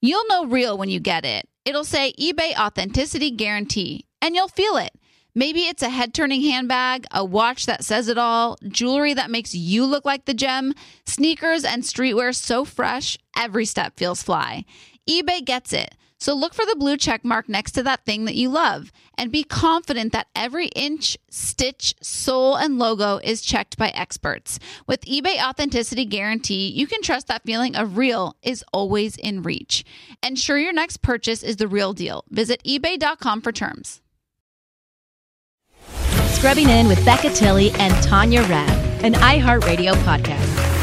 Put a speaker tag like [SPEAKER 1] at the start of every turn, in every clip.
[SPEAKER 1] You'll know real when you get it. It'll say eBay Authenticity Guarantee, and you'll feel it. Maybe it's a head turning handbag, a watch that says it all, jewelry that makes you look like the gem, sneakers and streetwear so fresh, every step feels fly. eBay gets it. So look for the blue check mark next to that thing that you love and be confident that every inch, stitch, sole, and logo is checked by experts. With eBay Authenticity Guarantee, you can trust that feeling of real is always in reach. Ensure your next purchase is the real deal. Visit eBay.com for terms.
[SPEAKER 2] Scrubbing In with Becca Tilley and Tanya Rad, an iHeartRadio podcast.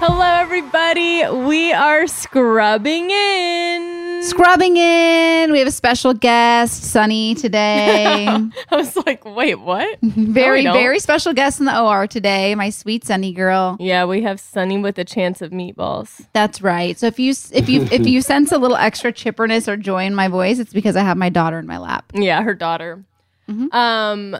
[SPEAKER 3] Hello, everybody. We are scrubbing in.
[SPEAKER 1] Scrubbing in. We have a special guest, Sunny, today.
[SPEAKER 3] I was like, wait, what?
[SPEAKER 1] very,
[SPEAKER 3] don't.
[SPEAKER 1] very special guest in the OR today. My sweet Sunny girl.
[SPEAKER 3] Yeah, we have Sunny with a chance of meatballs.
[SPEAKER 1] That's right. So if you if you if you sense a little extra chipperness or joy in my voice, it's because I have my daughter in my lap.
[SPEAKER 3] Yeah, her daughter.
[SPEAKER 1] Mhm.
[SPEAKER 3] Um,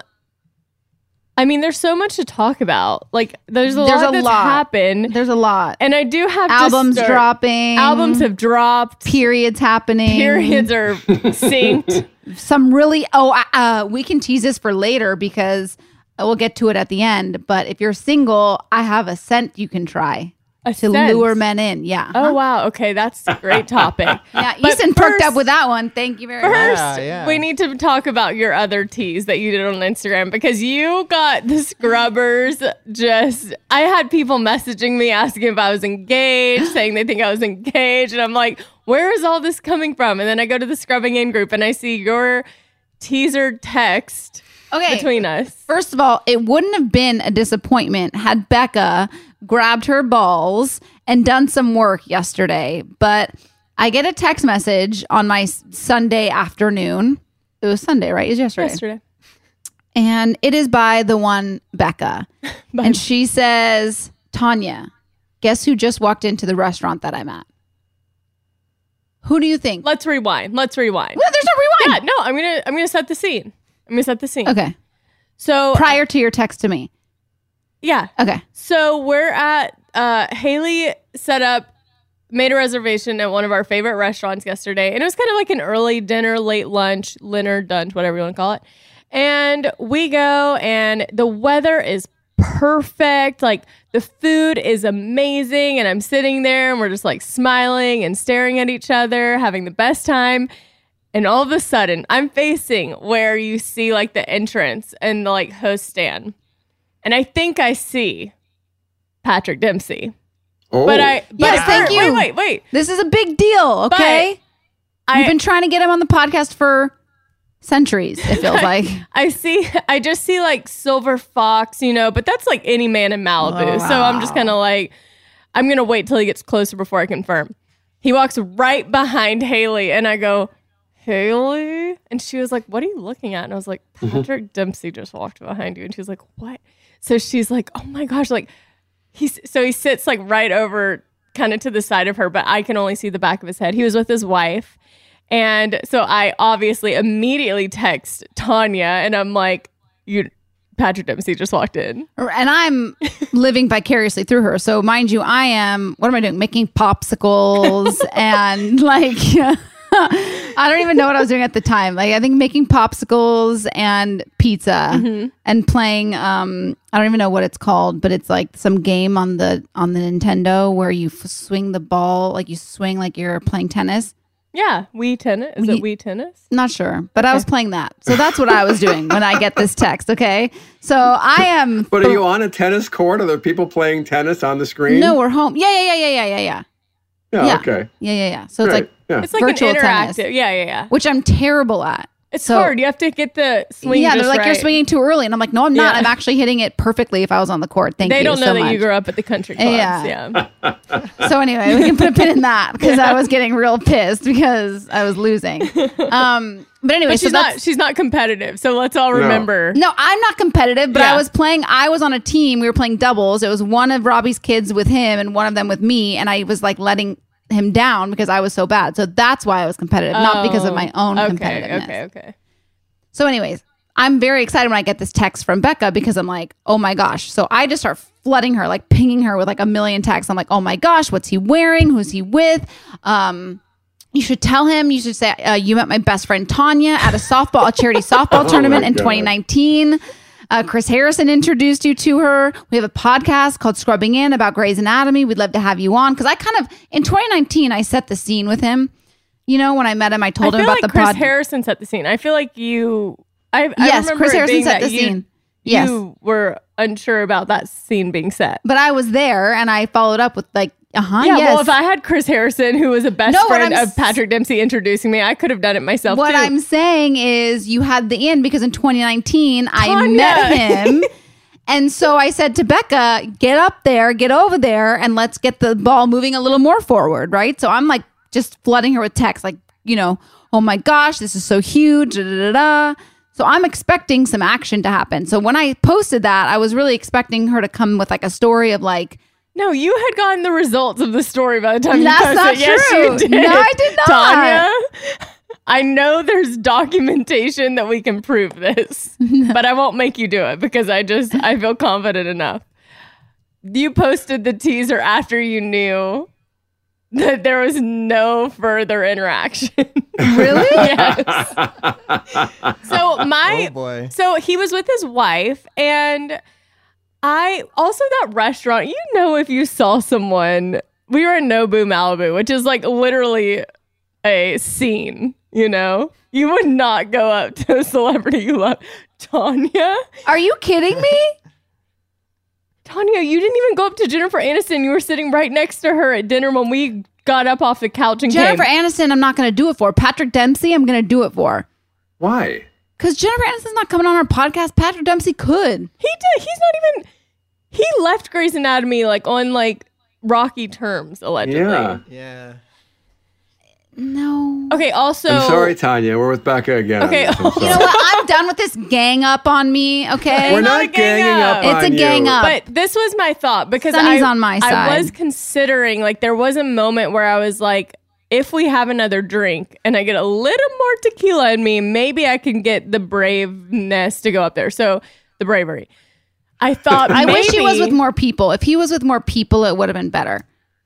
[SPEAKER 3] I mean, there's so much to talk about. Like, there's a
[SPEAKER 1] There's
[SPEAKER 3] lot
[SPEAKER 1] a
[SPEAKER 3] that's
[SPEAKER 1] lot.
[SPEAKER 3] happened,
[SPEAKER 1] There's a lot.
[SPEAKER 3] and I do have
[SPEAKER 1] Albums
[SPEAKER 3] start-
[SPEAKER 1] dropping.
[SPEAKER 3] Albums have dropped.
[SPEAKER 1] periods happening.
[SPEAKER 3] Periods are synced.
[SPEAKER 1] Some really oh uh, uh, we can tease this for later because we'll get to it at the end. But if you're single, I have a scent you can try
[SPEAKER 3] A
[SPEAKER 1] to
[SPEAKER 3] sense.
[SPEAKER 1] lure men in. Yeah.
[SPEAKER 3] Oh uh-huh. wow. Okay, that's a great topic.
[SPEAKER 1] Yeah,
[SPEAKER 3] But
[SPEAKER 1] Easton perked up with that one. Thank you very much.
[SPEAKER 3] First,
[SPEAKER 4] Yeah, yeah.
[SPEAKER 3] we need to talk about your other teas that you did on Instagram because you got the scrubbers. Just, I had people messaging me asking if I was engaged, saying they think I was engaged. And I'm like, where is all this coming from? And then I go to the scrubbing in group and I see your teaser text
[SPEAKER 1] Okay.
[SPEAKER 3] between us.
[SPEAKER 1] First of all, it wouldn't have been a disappointment had Becca grabbed her balls and done some work yesterday. But I get a text message on my Sunday afternoon. It was Sunday, right? It was yesterday.
[SPEAKER 3] Yesterday.
[SPEAKER 1] And it is by the one Becca. and she says, Tanya, guess who just walked into the restaurant that I'm at? Who do you think?
[SPEAKER 3] Let's rewind. Let's rewind.
[SPEAKER 1] Well, there's no rewind.
[SPEAKER 3] Yeah, no, I'm gonna I'm gonna set the scene. I'm gonna set the scene.
[SPEAKER 1] Okay.
[SPEAKER 3] So
[SPEAKER 1] Prior to your text to me.
[SPEAKER 3] yeah,
[SPEAKER 1] Okay.
[SPEAKER 3] So we're at uh Hayley set up made a reservation at one of our favorite restaurants yesterday. And it was kind of like an early dinner, late lunch, dinner, lunch, whatever you want to call it. And we go and the weather is perfect. Like the food is amazing. And I'm sitting there and we're just like smiling and staring at each other, having the best time. And all of a sudden, I'm facing where you see like the entrance and the like host stand. And I think I see Patrick Dempsey.
[SPEAKER 4] Oh.
[SPEAKER 3] But I but
[SPEAKER 1] Yes,
[SPEAKER 3] I-
[SPEAKER 1] thank you.
[SPEAKER 3] Wait, wait, wait.
[SPEAKER 1] This is a big deal, okay?
[SPEAKER 3] I,
[SPEAKER 1] We've been trying to get him on the podcast for centuries, it feels like.
[SPEAKER 3] I see. I just see like silver fox, you know, but that's like any man in Malibu.
[SPEAKER 1] Oh,
[SPEAKER 3] So I'm just kind of like, I'm gonna wait till he gets closer before I confirm. He walks right behind Hayley, and I go, Hayley, and she was like, "What are you looking at?" And I was like, mm-hmm. Patrick Dempsey just walked behind you, and she was like, "What?" So she's like, "Oh my gosh!" Like he's so he sits like right over, kind of to the side of her, but I can only see the back of his head. He was with his wife. And so I obviously immediately text Tanya and I'm like, you Patrick Dempsey just walked in.
[SPEAKER 1] and I'm living vicariously through her. So, mind you, I am, what am I doing? Making popsicles and like, I don't even know what I was doing at the time. Like, I think making popsicles and pizza and playing, um, I don't even know what it's called, but it's like some game on the, on the Nintendo where you f- swing the ball, like you swing like you're playing tennis.
[SPEAKER 3] Yeah, Wii tennis. Is
[SPEAKER 1] Wii-
[SPEAKER 3] it Wii tennis?
[SPEAKER 1] Not sure, but I was playing that. So that's what I was doing when I get this text. Okay. So I am.
[SPEAKER 4] But are you on a tennis court? Are there people playing tennis on the screen?
[SPEAKER 1] No, we're home. Yeah, yeah, yeah, yeah, yeah, yeah, yeah.
[SPEAKER 4] Yeah.
[SPEAKER 1] yeah.
[SPEAKER 4] Okay.
[SPEAKER 1] Yeah, yeah, yeah. So it's like,
[SPEAKER 4] yeah.
[SPEAKER 3] It's like
[SPEAKER 1] Virtual
[SPEAKER 3] an interactive.
[SPEAKER 1] tennis.
[SPEAKER 3] Yeah, yeah, yeah.
[SPEAKER 1] which I'm terrible at.
[SPEAKER 3] It's
[SPEAKER 1] So-
[SPEAKER 3] hard. You have to get the swing.
[SPEAKER 1] yeah,
[SPEAKER 3] just
[SPEAKER 1] they're like you're swinging too early, and I'm like, no, I'm not.
[SPEAKER 3] Yeah.
[SPEAKER 1] I'm actually hitting it perfectly if I was on the court. Thank
[SPEAKER 3] They
[SPEAKER 1] you.
[SPEAKER 3] They don't know
[SPEAKER 1] so
[SPEAKER 3] that
[SPEAKER 1] much.
[SPEAKER 3] you grew up at the country clubs.
[SPEAKER 1] Yeah.
[SPEAKER 3] Yeah.
[SPEAKER 1] So anyway, we can put a pin in that because I was getting real pissed because I was losing. Um, but anyway,
[SPEAKER 3] But she's
[SPEAKER 1] that's,
[SPEAKER 3] not. She's not competitive. So let's all remember.
[SPEAKER 1] No, I'm not competitive, but
[SPEAKER 3] Yeah.
[SPEAKER 1] I was playing. I was on a team. We were playing doubles. It was one of Robbie's kids with him and one of them with me, and I was like letting him down because I was so bad. So that's why I was competitive, not because of my own
[SPEAKER 3] okay,
[SPEAKER 1] competitiveness.
[SPEAKER 3] Okay. Okay.
[SPEAKER 1] So, anyways, I'm very excited when I get this text from Becca because I'm like, oh my gosh. So I just start flooding her, like pinging her with like a million texts. I'm like, oh my gosh, what's he wearing? Who's he with? Um, you should tell him. You should say uh, you met my best friend Tanya at a softball, a charity softball
[SPEAKER 4] Oh
[SPEAKER 1] tournament
[SPEAKER 4] my
[SPEAKER 1] in
[SPEAKER 4] God.
[SPEAKER 1] 2019. Uh, Chris Harrison introduced you to her. We have a podcast called Scrubbing In about Grey's Anatomy. We'd love to have you on because I kind of in 2019 I set the scene with him. You know, when I met him, I told
[SPEAKER 3] I
[SPEAKER 1] him
[SPEAKER 3] feel
[SPEAKER 1] about
[SPEAKER 3] like
[SPEAKER 1] the
[SPEAKER 3] Chris
[SPEAKER 1] pod.
[SPEAKER 3] Harrison set the scene. I feel like you. I, I
[SPEAKER 1] Yes,
[SPEAKER 3] remember
[SPEAKER 1] Chris Harrison set the
[SPEAKER 3] you-
[SPEAKER 1] scene. Yes.
[SPEAKER 3] You were unsure about that scene being set.
[SPEAKER 1] but I was there and I followed up with like, uh huh.
[SPEAKER 3] Yeah,
[SPEAKER 1] yes.
[SPEAKER 3] well, if I had Chris Harrison, who was a best
[SPEAKER 1] No,
[SPEAKER 3] friend of Patrick Dempsey, introducing me, I could have done it myself
[SPEAKER 1] what
[SPEAKER 3] too.
[SPEAKER 1] I'm saying is you had the in because in 2019 I met him. And so I said to Becca, get up there, get over there, and let's get the ball moving a little more forward, right? So I'm like just flooding her with texts, like, you know, oh my gosh, this is so huge. Da, da, da. So I'm expecting some action to happen. So when I posted that, I was really expecting her to come with like a story of like,
[SPEAKER 3] no, you had gotten the results of the story by the time
[SPEAKER 1] That's
[SPEAKER 3] you posted.
[SPEAKER 1] not
[SPEAKER 3] Yes,
[SPEAKER 1] true.
[SPEAKER 3] you did.
[SPEAKER 1] No, I did not.
[SPEAKER 3] Tanya, I know there's documentation that we can prove this, but I won't make you do it because I just I feel confident enough. You posted the teaser after you knew that there was no further interaction.
[SPEAKER 1] really?
[SPEAKER 3] yes. So my
[SPEAKER 5] Oh boy.
[SPEAKER 3] so he was with his wife and I also that restaurant, you know if you saw someone we were in Nobu Malibu, which is like literally a scene, you know? You would not go up to a celebrity you love. Tanya?
[SPEAKER 1] Are you kidding me?
[SPEAKER 3] Tanya, you didn't even go up to Jennifer Aniston. You were sitting right next to her at dinner when we got up off the couch and
[SPEAKER 1] Jennifer
[SPEAKER 3] came.
[SPEAKER 1] Aniston, I'm not going to do it for. Patrick Dempsey, I'm going to do it for.
[SPEAKER 4] Why?
[SPEAKER 1] Because Jennifer Aniston's not coming on our podcast. Patrick Dempsey could.
[SPEAKER 3] He did. He's not even. He left Grey's Anatomy like on like rocky terms allegedly.
[SPEAKER 4] Yeah.
[SPEAKER 5] Yeah.
[SPEAKER 1] No.
[SPEAKER 3] Okay. Also,
[SPEAKER 4] I'm sorry, Tanya. We're with Becca again.
[SPEAKER 3] Okay.
[SPEAKER 4] I'm
[SPEAKER 3] You
[SPEAKER 1] You know what? I'm done with this gang up on me, okay?
[SPEAKER 4] We're
[SPEAKER 3] not
[SPEAKER 4] not,
[SPEAKER 3] gang
[SPEAKER 4] ganging
[SPEAKER 3] up.
[SPEAKER 4] up.
[SPEAKER 1] It's a gang
[SPEAKER 4] you.
[SPEAKER 1] up.
[SPEAKER 3] But this was my thought because
[SPEAKER 1] Sunny's
[SPEAKER 3] I,
[SPEAKER 1] on my
[SPEAKER 3] I was considering like there was a moment where I was like, if we have another drink and I get a little more tequila in me, maybe I can get the braveness to go up there. So the bravery. I thought
[SPEAKER 1] I wish he was with more people. If he was with more people, it would have been better.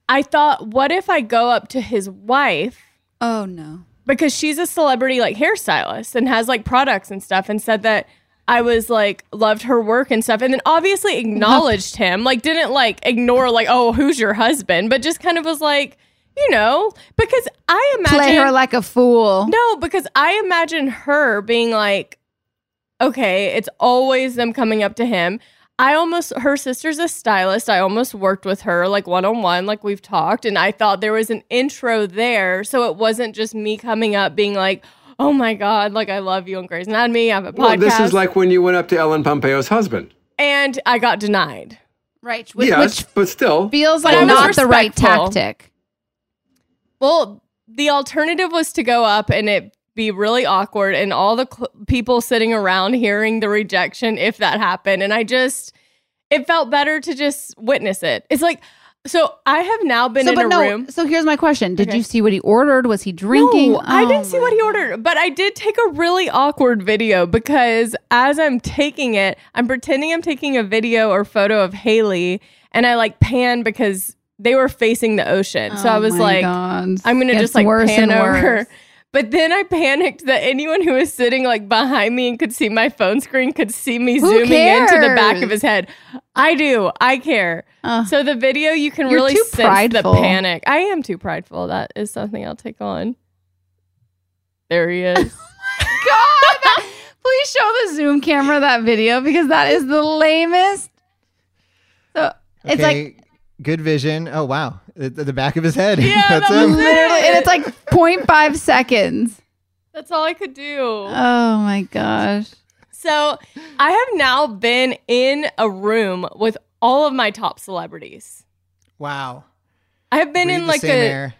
[SPEAKER 3] I thought, what if I go up to his wife
[SPEAKER 1] Oh, no.
[SPEAKER 3] because she's a celebrity like hairstylist and has like products and stuff and said that I was like loved her work and stuff and then obviously acknowledged him like didn't like ignore like oh who's your husband but just kind of was like you know because I imagine
[SPEAKER 1] Play her like a fool.
[SPEAKER 3] no because I imagine her being like okay it's always them coming up to him I almost her sister's a stylist. I almost worked with her like one on one, like we've talked, and I thought there was an intro there, so it wasn't just me coming up being like, "Oh my god, like I love you on Grey's Anatomy. I have a podcast."
[SPEAKER 4] Well, this is like when you went up to Ellen Pompeo's husband.
[SPEAKER 3] and I got denied.
[SPEAKER 1] Right. Which,
[SPEAKER 4] yes,
[SPEAKER 1] which
[SPEAKER 4] but still.
[SPEAKER 1] feels like not the right tactic.
[SPEAKER 3] Well, the alternative was to go up and it be really awkward and all the cl- people sitting around hearing the rejection if that happened. And I just, it felt better to just witness it. It's like, so I have now been
[SPEAKER 1] So,
[SPEAKER 3] in a
[SPEAKER 1] no.
[SPEAKER 3] room.
[SPEAKER 1] So here's my question: Did
[SPEAKER 3] Okay.
[SPEAKER 1] you see what he ordered? Was he drinking?
[SPEAKER 3] No, I
[SPEAKER 1] Oh
[SPEAKER 3] didn't see what he ordered, but I did take a really awkward video because as I'm taking it, I'm pretending I'm taking a video or photo of Hayley, and I like pan because they were facing the ocean. so
[SPEAKER 1] Oh
[SPEAKER 3] I was like,
[SPEAKER 1] God.
[SPEAKER 3] I'm gonna just like pan over.
[SPEAKER 1] worse.
[SPEAKER 3] But then I panicked that anyone who was sitting like behind me and could see my phone screen could see me
[SPEAKER 1] Who
[SPEAKER 3] zooming into the back of his head. I do. I care.
[SPEAKER 1] Ugh.
[SPEAKER 3] so the video, you can really
[SPEAKER 1] too
[SPEAKER 3] sense
[SPEAKER 1] prideful.
[SPEAKER 3] the panic. I am too prideful. That is something I'll take on. There he is.
[SPEAKER 1] Oh God! Please show the Zoom camera that video because that is the lamest. So it's like
[SPEAKER 5] good vision. Oh wow, the, the back of his head.
[SPEAKER 3] Yeah,
[SPEAKER 5] That's
[SPEAKER 3] that was
[SPEAKER 5] him.
[SPEAKER 1] literally, and it's like 0.5 seconds.
[SPEAKER 3] That's all I could do.
[SPEAKER 1] Oh my gosh.
[SPEAKER 3] So I have now been in a room with all of my top celebrities.
[SPEAKER 5] Wow.
[SPEAKER 3] I have been
[SPEAKER 5] Breathe
[SPEAKER 3] in like a
[SPEAKER 5] air.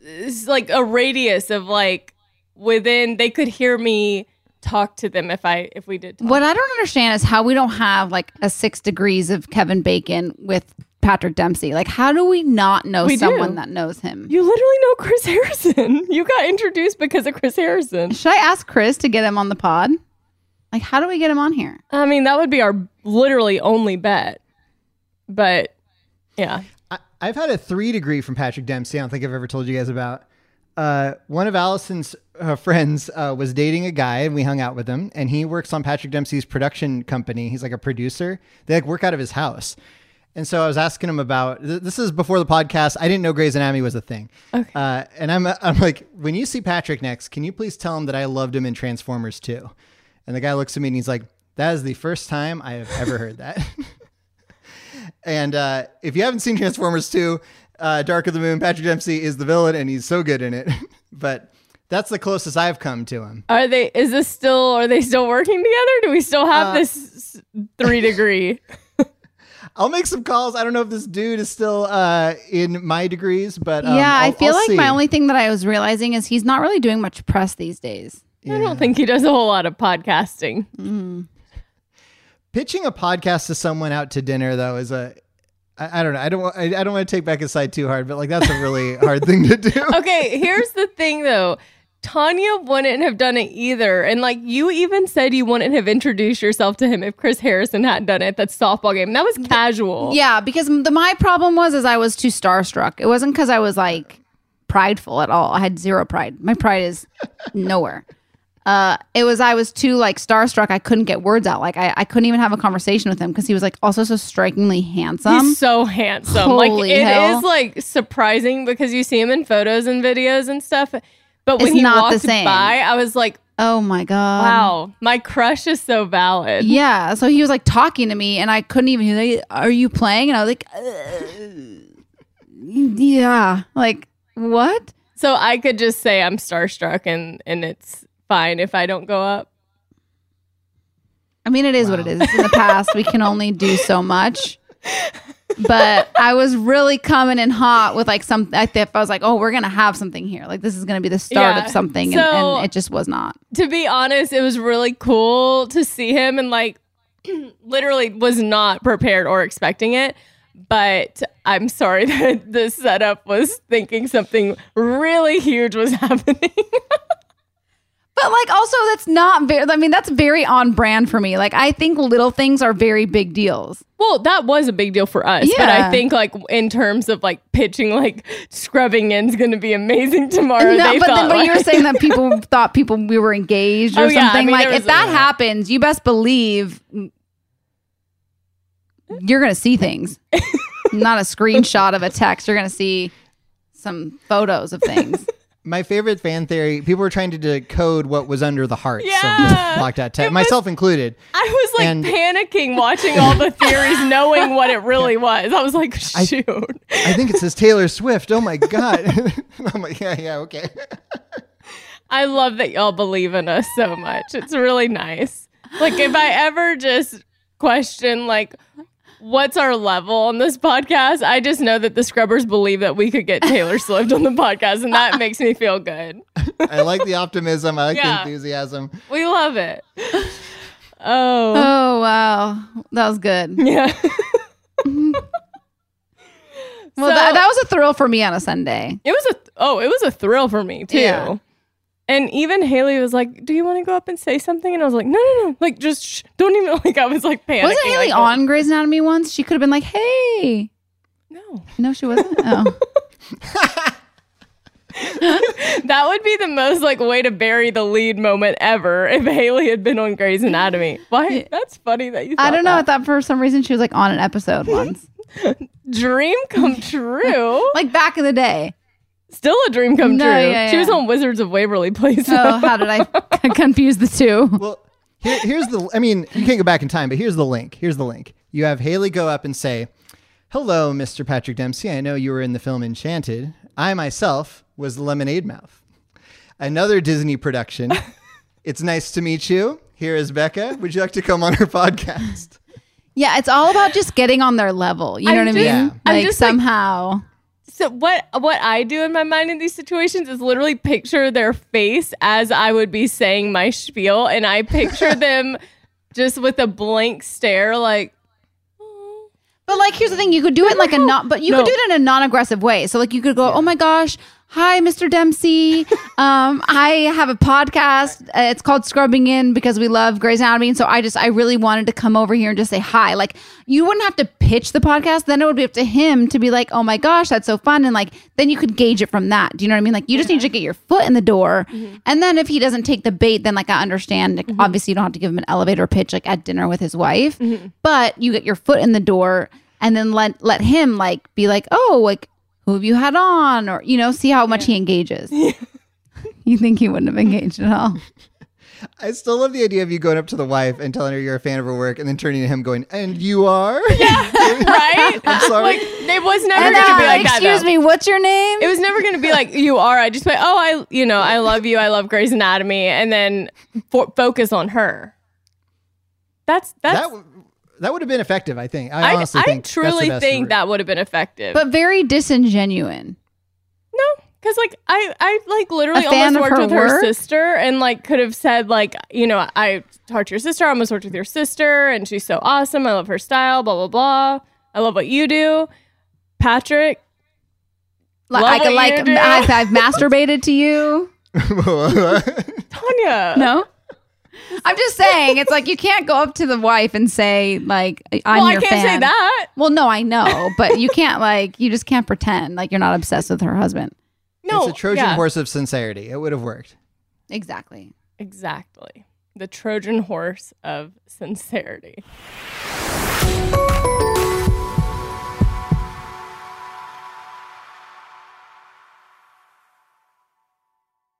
[SPEAKER 3] it's like a radius of like within they could hear me talk to them if I if we did talk.
[SPEAKER 1] What I don't understand is how we don't have like a six degrees of Kevin Bacon with Patrick Dempsey. Like, how do we not know
[SPEAKER 3] We do.
[SPEAKER 1] someone that knows him?
[SPEAKER 3] You literally know Chris Harrison. You got introduced because of Chris Harrison.
[SPEAKER 1] Should I ask Chris to get him on the pod? Like, how do we get him on here?
[SPEAKER 3] I mean, that would be our literally only bet. But yeah.
[SPEAKER 5] I, I've had a three degree from Patrick Dempsey. I don't think I've ever told you guys about. Uh, one of Allison's uh, friends uh, was dating a guy, and we hung out with him. And he works on Patrick Dempsey's production company. He's like a producer. They like work out of his house. And so I was asking him about th- this is before the podcast. I didn't know Grey's Anatomy was a thing.
[SPEAKER 3] Okay.
[SPEAKER 5] Uh, and I'm I'm like, when you see Patrick next, can you please tell him that I loved him in Transformers 2? And the guy looks at me and he's like, that is the first time I have ever heard that. and uh, if you haven't seen Transformers 2, uh, Dark of the Moon, Patrick Dempsey is the villain and he's so good in it. but that's the closest I've come to him.
[SPEAKER 3] Are they is this still are they still working together? Do we still have
[SPEAKER 5] Uh,
[SPEAKER 3] this three degree?
[SPEAKER 5] I'll make some calls. I don't know if this dude is still uh, in my degrees, but um,
[SPEAKER 1] yeah, I
[SPEAKER 5] I'll-
[SPEAKER 1] feel
[SPEAKER 5] I'll
[SPEAKER 1] like
[SPEAKER 5] see.
[SPEAKER 1] my only thing that I was realizing is he's not really doing much press these days.
[SPEAKER 3] I don't think he does a whole lot of podcasting.
[SPEAKER 5] pitching a podcast to someone out to dinner though is a I, I don't know. I don't. I, I don't want to take back his side too hard, but like that's a really hard thing to do.
[SPEAKER 3] Okay, here's the thing though. Tanya wouldn't have done it either. And like you even said you wouldn't have introduced yourself to him if Chris Harrison hadn't done it at that softball game. That was casual.
[SPEAKER 1] Yeah, because the my problem was is I was too starstruck. It wasn't because I was like prideful at all. I had zero pride. My pride is nowhere. Uh, it was I was too like starstruck. I couldn't get words out. Like I, I couldn't even have a conversation with him because he was like also so strikingly handsome.
[SPEAKER 3] He's so handsome. like
[SPEAKER 1] holy
[SPEAKER 3] it is
[SPEAKER 1] hell.
[SPEAKER 3] like surprising because you see him in photos and videos and stuff. But when
[SPEAKER 1] It's
[SPEAKER 3] he
[SPEAKER 1] not the
[SPEAKER 3] walked
[SPEAKER 1] same.
[SPEAKER 3] by, I was like,
[SPEAKER 1] oh my god!
[SPEAKER 3] wow, my crush is so valid.
[SPEAKER 1] Yeah. So he was like talking to me, and I couldn't even hear. Like, Are you playing? And I was like, uh, yeah. Like what?
[SPEAKER 3] So I could just say I'm starstruck and and it's fine if I don't go up.
[SPEAKER 1] I mean, it is what it is. In the past, we can only do so much. But I was really coming in hot with like some. I think I was like, "Oh, we're gonna have something here. Like this is gonna be the start
[SPEAKER 3] Yeah.
[SPEAKER 1] of something," and,
[SPEAKER 3] So-
[SPEAKER 1] and it just was not.
[SPEAKER 3] to be honest, it was really cool to see him and like literally was not prepared or expecting it. But I'm sorry that the setup was thinking something really huge was happening.
[SPEAKER 1] But like, also, that's not very. I mean, that's very on brand for me. Like, I think little things are very big deals.
[SPEAKER 3] well, that was a big deal for us. yeah. But I think like in terms of like pitching, like scrubbing in's going to be amazing tomorrow.
[SPEAKER 1] no, but then, but you were saying that people thought people we were engaged or
[SPEAKER 3] Oh, yeah, I
[SPEAKER 1] something.
[SPEAKER 3] mean,
[SPEAKER 1] like, if that happens, you best believe you're gonna see things. Not a screenshot of a text. You're gonna see some photos of things.
[SPEAKER 5] My favorite fan theory. People were trying to decode what was under the hearts
[SPEAKER 3] Yeah.
[SPEAKER 5] of the blocked out text,
[SPEAKER 3] was-
[SPEAKER 5] myself included.
[SPEAKER 3] I was like
[SPEAKER 5] And-
[SPEAKER 3] panicking watching all the theories, knowing what it really was. I was like, shoot.
[SPEAKER 5] I think it says Taylor Swift. Oh my god! I'm like, yeah, yeah, okay.
[SPEAKER 3] I love that y'all believe in us so much. It's really nice. Like if I ever just question like what's our level on this podcast, I just know that the scrubbers believe that we could get Taylor Swift on the podcast and that makes me feel good.
[SPEAKER 5] I like the optimism. I like
[SPEAKER 3] Yeah.
[SPEAKER 5] the enthusiasm.
[SPEAKER 3] We love it. Oh.
[SPEAKER 1] Oh wow, that was good.
[SPEAKER 3] Yeah.
[SPEAKER 1] Well,
[SPEAKER 3] So-
[SPEAKER 1] that, that was a thrill for me on a Sunday.
[SPEAKER 3] It was a oh, it was a thrill for me too.
[SPEAKER 1] Yeah.
[SPEAKER 3] And even Hayley was like, "Do you want to go up and say something?" And I was like, "No, no, no! Like, just shh. don't even like." I was like panicking.
[SPEAKER 1] Wasn't Hayley
[SPEAKER 3] like,
[SPEAKER 1] on Grey's Anatomy once? She could have been like, "Hey."
[SPEAKER 3] No,
[SPEAKER 1] No, she wasn't. Oh,
[SPEAKER 3] that would be the most like way to bury the lead moment ever if Hayley had been on Grey's Anatomy. Why? That's funny that you.
[SPEAKER 1] I don't know. I thought for some reason she was like on an episode once,
[SPEAKER 3] Dream come true.
[SPEAKER 1] like back in the day.
[SPEAKER 3] Still a dream come
[SPEAKER 1] No,
[SPEAKER 3] true.
[SPEAKER 1] yeah,
[SPEAKER 3] She was on Wizards of Waverly Place.
[SPEAKER 1] Oh, how did I confuse the two?
[SPEAKER 5] Well, here, here's the. I mean, you can't go back in time, but here's the link. Here's the link. You have Hayley go up and say, "Hello, Mr. Patrick Dempsey. I know you were in the film Enchanted. I myself was the Lemonade Mouth, another Disney production. it's nice to meet you. Here is Becca. Would you like to come on our podcast?"
[SPEAKER 1] Yeah, it's all about just getting on their level. You know
[SPEAKER 3] I'm
[SPEAKER 1] what I
[SPEAKER 3] just-
[SPEAKER 1] mean?
[SPEAKER 3] I'm
[SPEAKER 1] Like
[SPEAKER 3] just, like-
[SPEAKER 1] somehow.
[SPEAKER 3] So what what I do in my mind in these situations is literally picture their face as I would be saying my spiel, and I picture them just with a blank stare, like
[SPEAKER 1] But like, here's the thing: you could do it in like a not, but you
[SPEAKER 3] No.
[SPEAKER 1] could do it in a non-aggressive way. So like, you could go, "Oh my gosh, hi, Mr. Dempsey. um, I have a podcast. Uh, it's called Scrubbing In because we love Grey's Anatomy, and so I just, I really wanted to come over here and just say hi. Like, you wouldn't have to pitch the podcast. Then it would be up to him to be like, "Oh my gosh, that's so fun," and like, then you could gauge it from that. Do you know what I mean? Like, you just need to get your foot in the door, and then if he doesn't take the bait, then like I understand. Like, Obviously, you don't have to give him an elevator pitch like at dinner with his wife, but you get your foot in the door and then let let him like be like, oh, like who have you had on, or you know, see how much he engages. you think he wouldn't have engaged at all?
[SPEAKER 5] I still love the idea of you going up to the wife and telling her you're a fan of her work, and then turning to him going, "And you are."
[SPEAKER 3] Yeah, right.
[SPEAKER 5] I'm sorry.
[SPEAKER 3] Like it was never
[SPEAKER 1] And,
[SPEAKER 3] going to
[SPEAKER 1] uh,
[SPEAKER 3] be like that.
[SPEAKER 1] excuse
[SPEAKER 3] though.
[SPEAKER 1] me, what's your name?
[SPEAKER 3] It was never going to be like you are. I just went, oh, I, you know, I love you. I love Grey's Anatomy, and then fo- focus on her. That's that's.
[SPEAKER 5] that w- that would have been effective. I think. I
[SPEAKER 3] I,
[SPEAKER 5] honestly
[SPEAKER 3] I
[SPEAKER 5] think
[SPEAKER 3] truly think
[SPEAKER 5] route.
[SPEAKER 3] that would have been effective.
[SPEAKER 1] but very disingenuous.
[SPEAKER 3] no, because like I, I like literally
[SPEAKER 1] A
[SPEAKER 3] almost worked
[SPEAKER 1] her
[SPEAKER 3] with her sister, and like could have said like, you know, I talked to your sister. I almost worked with your sister, and she's so awesome. I love her style. Blah blah blah. I love what you do, Patrick.
[SPEAKER 1] Like,
[SPEAKER 3] Love
[SPEAKER 1] I could like. I've, I've masberbated to you.
[SPEAKER 3] Tanya.
[SPEAKER 1] No. I'm just saying, it's like you can't go up to the wife and say like I'm
[SPEAKER 3] well, I
[SPEAKER 1] your
[SPEAKER 3] can't say
[SPEAKER 1] fan.
[SPEAKER 3] that.
[SPEAKER 1] Well, no, I know, but you can't like you just can't pretend like you're not obsessed with her husband.
[SPEAKER 3] No,
[SPEAKER 5] it's a Trojan
[SPEAKER 3] yeah.
[SPEAKER 5] horse of sincerity. It would have worked.
[SPEAKER 1] Exactly.
[SPEAKER 3] Exactly. The Trojan horse of sincerity.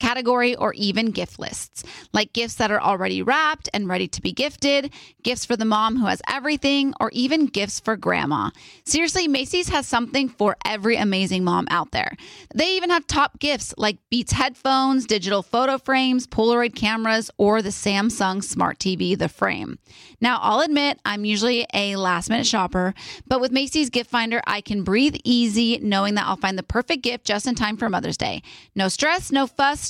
[SPEAKER 1] category, or even gift lists, like gifts that are already wrapped and ready to be gifted, gifts for the mom who has everything, or even gifts for grandma. Seriously, Macy's has something for every amazing mom out there. They even have top gifts like Beats headphones, digital photo frames, Polaroid cameras, or the Samsung Smart TV, the frame. Now, I'll admit I'm usually a last minute shopper, but with Macy's Gift Finder, I can breathe easy knowing that I'll find the perfect gift just in time for Mother's Day. No stress, no fuss,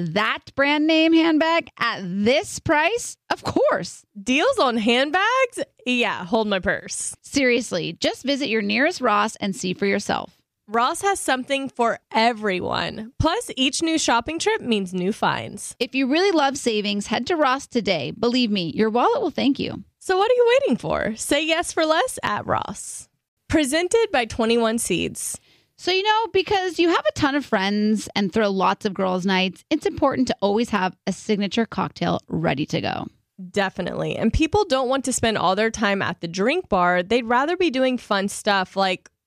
[SPEAKER 1] That brand name handbag at this price? Of course.
[SPEAKER 3] Deals on handbags? Yeah, hold my purse.
[SPEAKER 1] Seriously, just visit your nearest Ross and see for yourself.
[SPEAKER 3] Ross has something for everyone. Plus, each new shopping trip means new finds.
[SPEAKER 1] If you really love savings, head to Ross today. Believe me, your wallet will thank you.
[SPEAKER 3] So, what are you waiting for? Say yes for less at Ross. Presented by 21 Seeds.
[SPEAKER 1] So, you know, because you have a ton of friends and throw lots of girls' nights, it's important to always have a signature cocktail ready to go.
[SPEAKER 3] Definitely. And people don't want to spend all their time at the drink bar. They'd rather be doing fun stuff like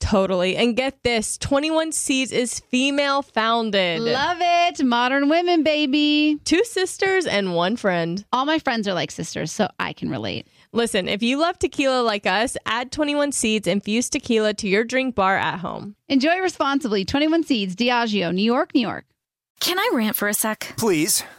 [SPEAKER 3] Totally. And get this 21 Seeds is female founded.
[SPEAKER 1] Love it. Modern women, baby.
[SPEAKER 3] Two sisters and one friend.
[SPEAKER 1] All my friends are like sisters, so I can relate.
[SPEAKER 3] Listen, if you love tequila like us, add 21 Seeds infused tequila to your drink bar at home.
[SPEAKER 1] Enjoy responsibly. 21 Seeds, Diageo, New York, New York.
[SPEAKER 6] Can I rant for a sec?
[SPEAKER 7] Please.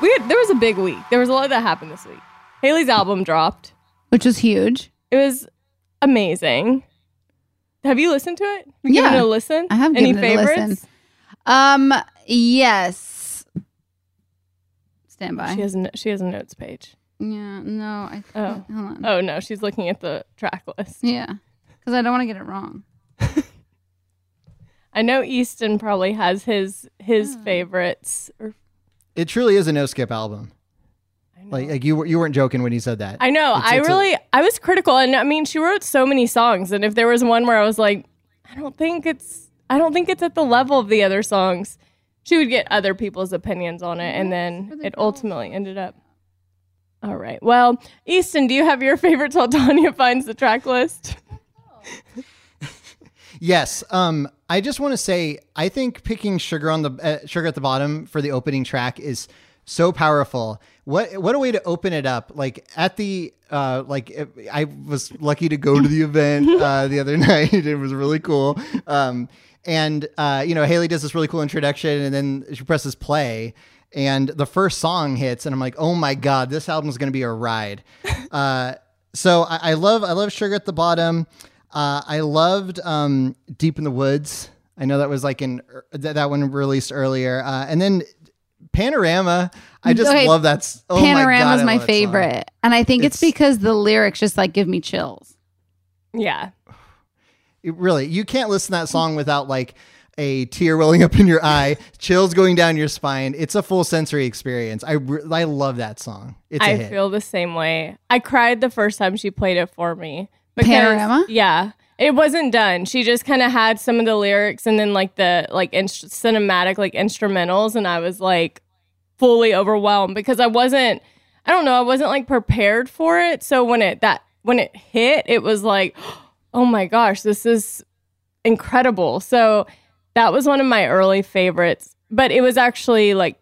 [SPEAKER 3] We had, there was a big week. There was a lot that happened this week. Hayley's album dropped,
[SPEAKER 1] which was huge.
[SPEAKER 3] It was amazing. Have you listened to it? Have you
[SPEAKER 1] Yeah.
[SPEAKER 3] given it a listen?
[SPEAKER 1] I have
[SPEAKER 3] Any
[SPEAKER 1] given it a
[SPEAKER 3] favorites?
[SPEAKER 1] Um, yes. Stand by.
[SPEAKER 3] She has a, no- she has a notes page.
[SPEAKER 1] yeah, no, I.
[SPEAKER 3] Oh.
[SPEAKER 1] Hold on.
[SPEAKER 3] Oh no, she's looking at the track list.
[SPEAKER 1] Yeah, because I don't want to get it wrong.
[SPEAKER 3] I know Easton probably has his his
[SPEAKER 1] Oh.
[SPEAKER 3] favorites. Or,
[SPEAKER 5] It truly is a no skip album. Like, like you were you weren't joking when you said that.
[SPEAKER 3] I know.
[SPEAKER 5] It's-
[SPEAKER 3] I
[SPEAKER 5] it's a-
[SPEAKER 3] really, I was critical, and I mean, she wrote so many songs, and if there was one where I was like, I don't think it's, I don't think it's at the level of the other songs, she would get other people's opinions on it, and then it ultimately ended up. All right. Well, Easton, do you have your favorite till Tanya finds the track list?
[SPEAKER 5] Yes. Um, I just want to say, I think picking sugar on the uh, sugar at the bottom for the opening track is so powerful. What what a way to open it up! Like at the uh, like I was lucky to go to the event uh, the other night. It was really cool. Um, and uh, you know, Hayley does this really cool introduction, and then she presses play. And the first song hits, and I'm like, "Oh my god, this album is going to be a ride." Uh, so I, I love I love Sugar at the Bottom. Uh, I loved um, Deep in the Woods. I know that was like in that, that one released earlier, uh, and then Panorama. I just
[SPEAKER 1] Okay,
[SPEAKER 5] love that. s- Oh my
[SPEAKER 1] Panorama's
[SPEAKER 5] God, I
[SPEAKER 1] my,
[SPEAKER 5] love that song.
[SPEAKER 1] favorite, and I think it's,
[SPEAKER 5] It's-
[SPEAKER 1] because the lyrics just like give me chills.
[SPEAKER 3] Yeah.
[SPEAKER 5] It really, you can't listen to that song without like a tear welling up in your eye, chills going down your spine. It's a full sensory experience. I re- I love that song. It's a
[SPEAKER 3] I
[SPEAKER 5] hit.
[SPEAKER 3] feel the same way. I cried the first time she played it for me. Because-
[SPEAKER 1] Panorama?
[SPEAKER 3] Yeah. It wasn't done. She just kind of had some of the lyrics and then like the like inst- cinematic like instrumentals and I was like fully overwhelmed because I wasn't I don't know, I wasn't like prepared for it. So when it that when it hit, it was like, oh my gosh, this is incredible. So that was one of my early favorites. But it was actually like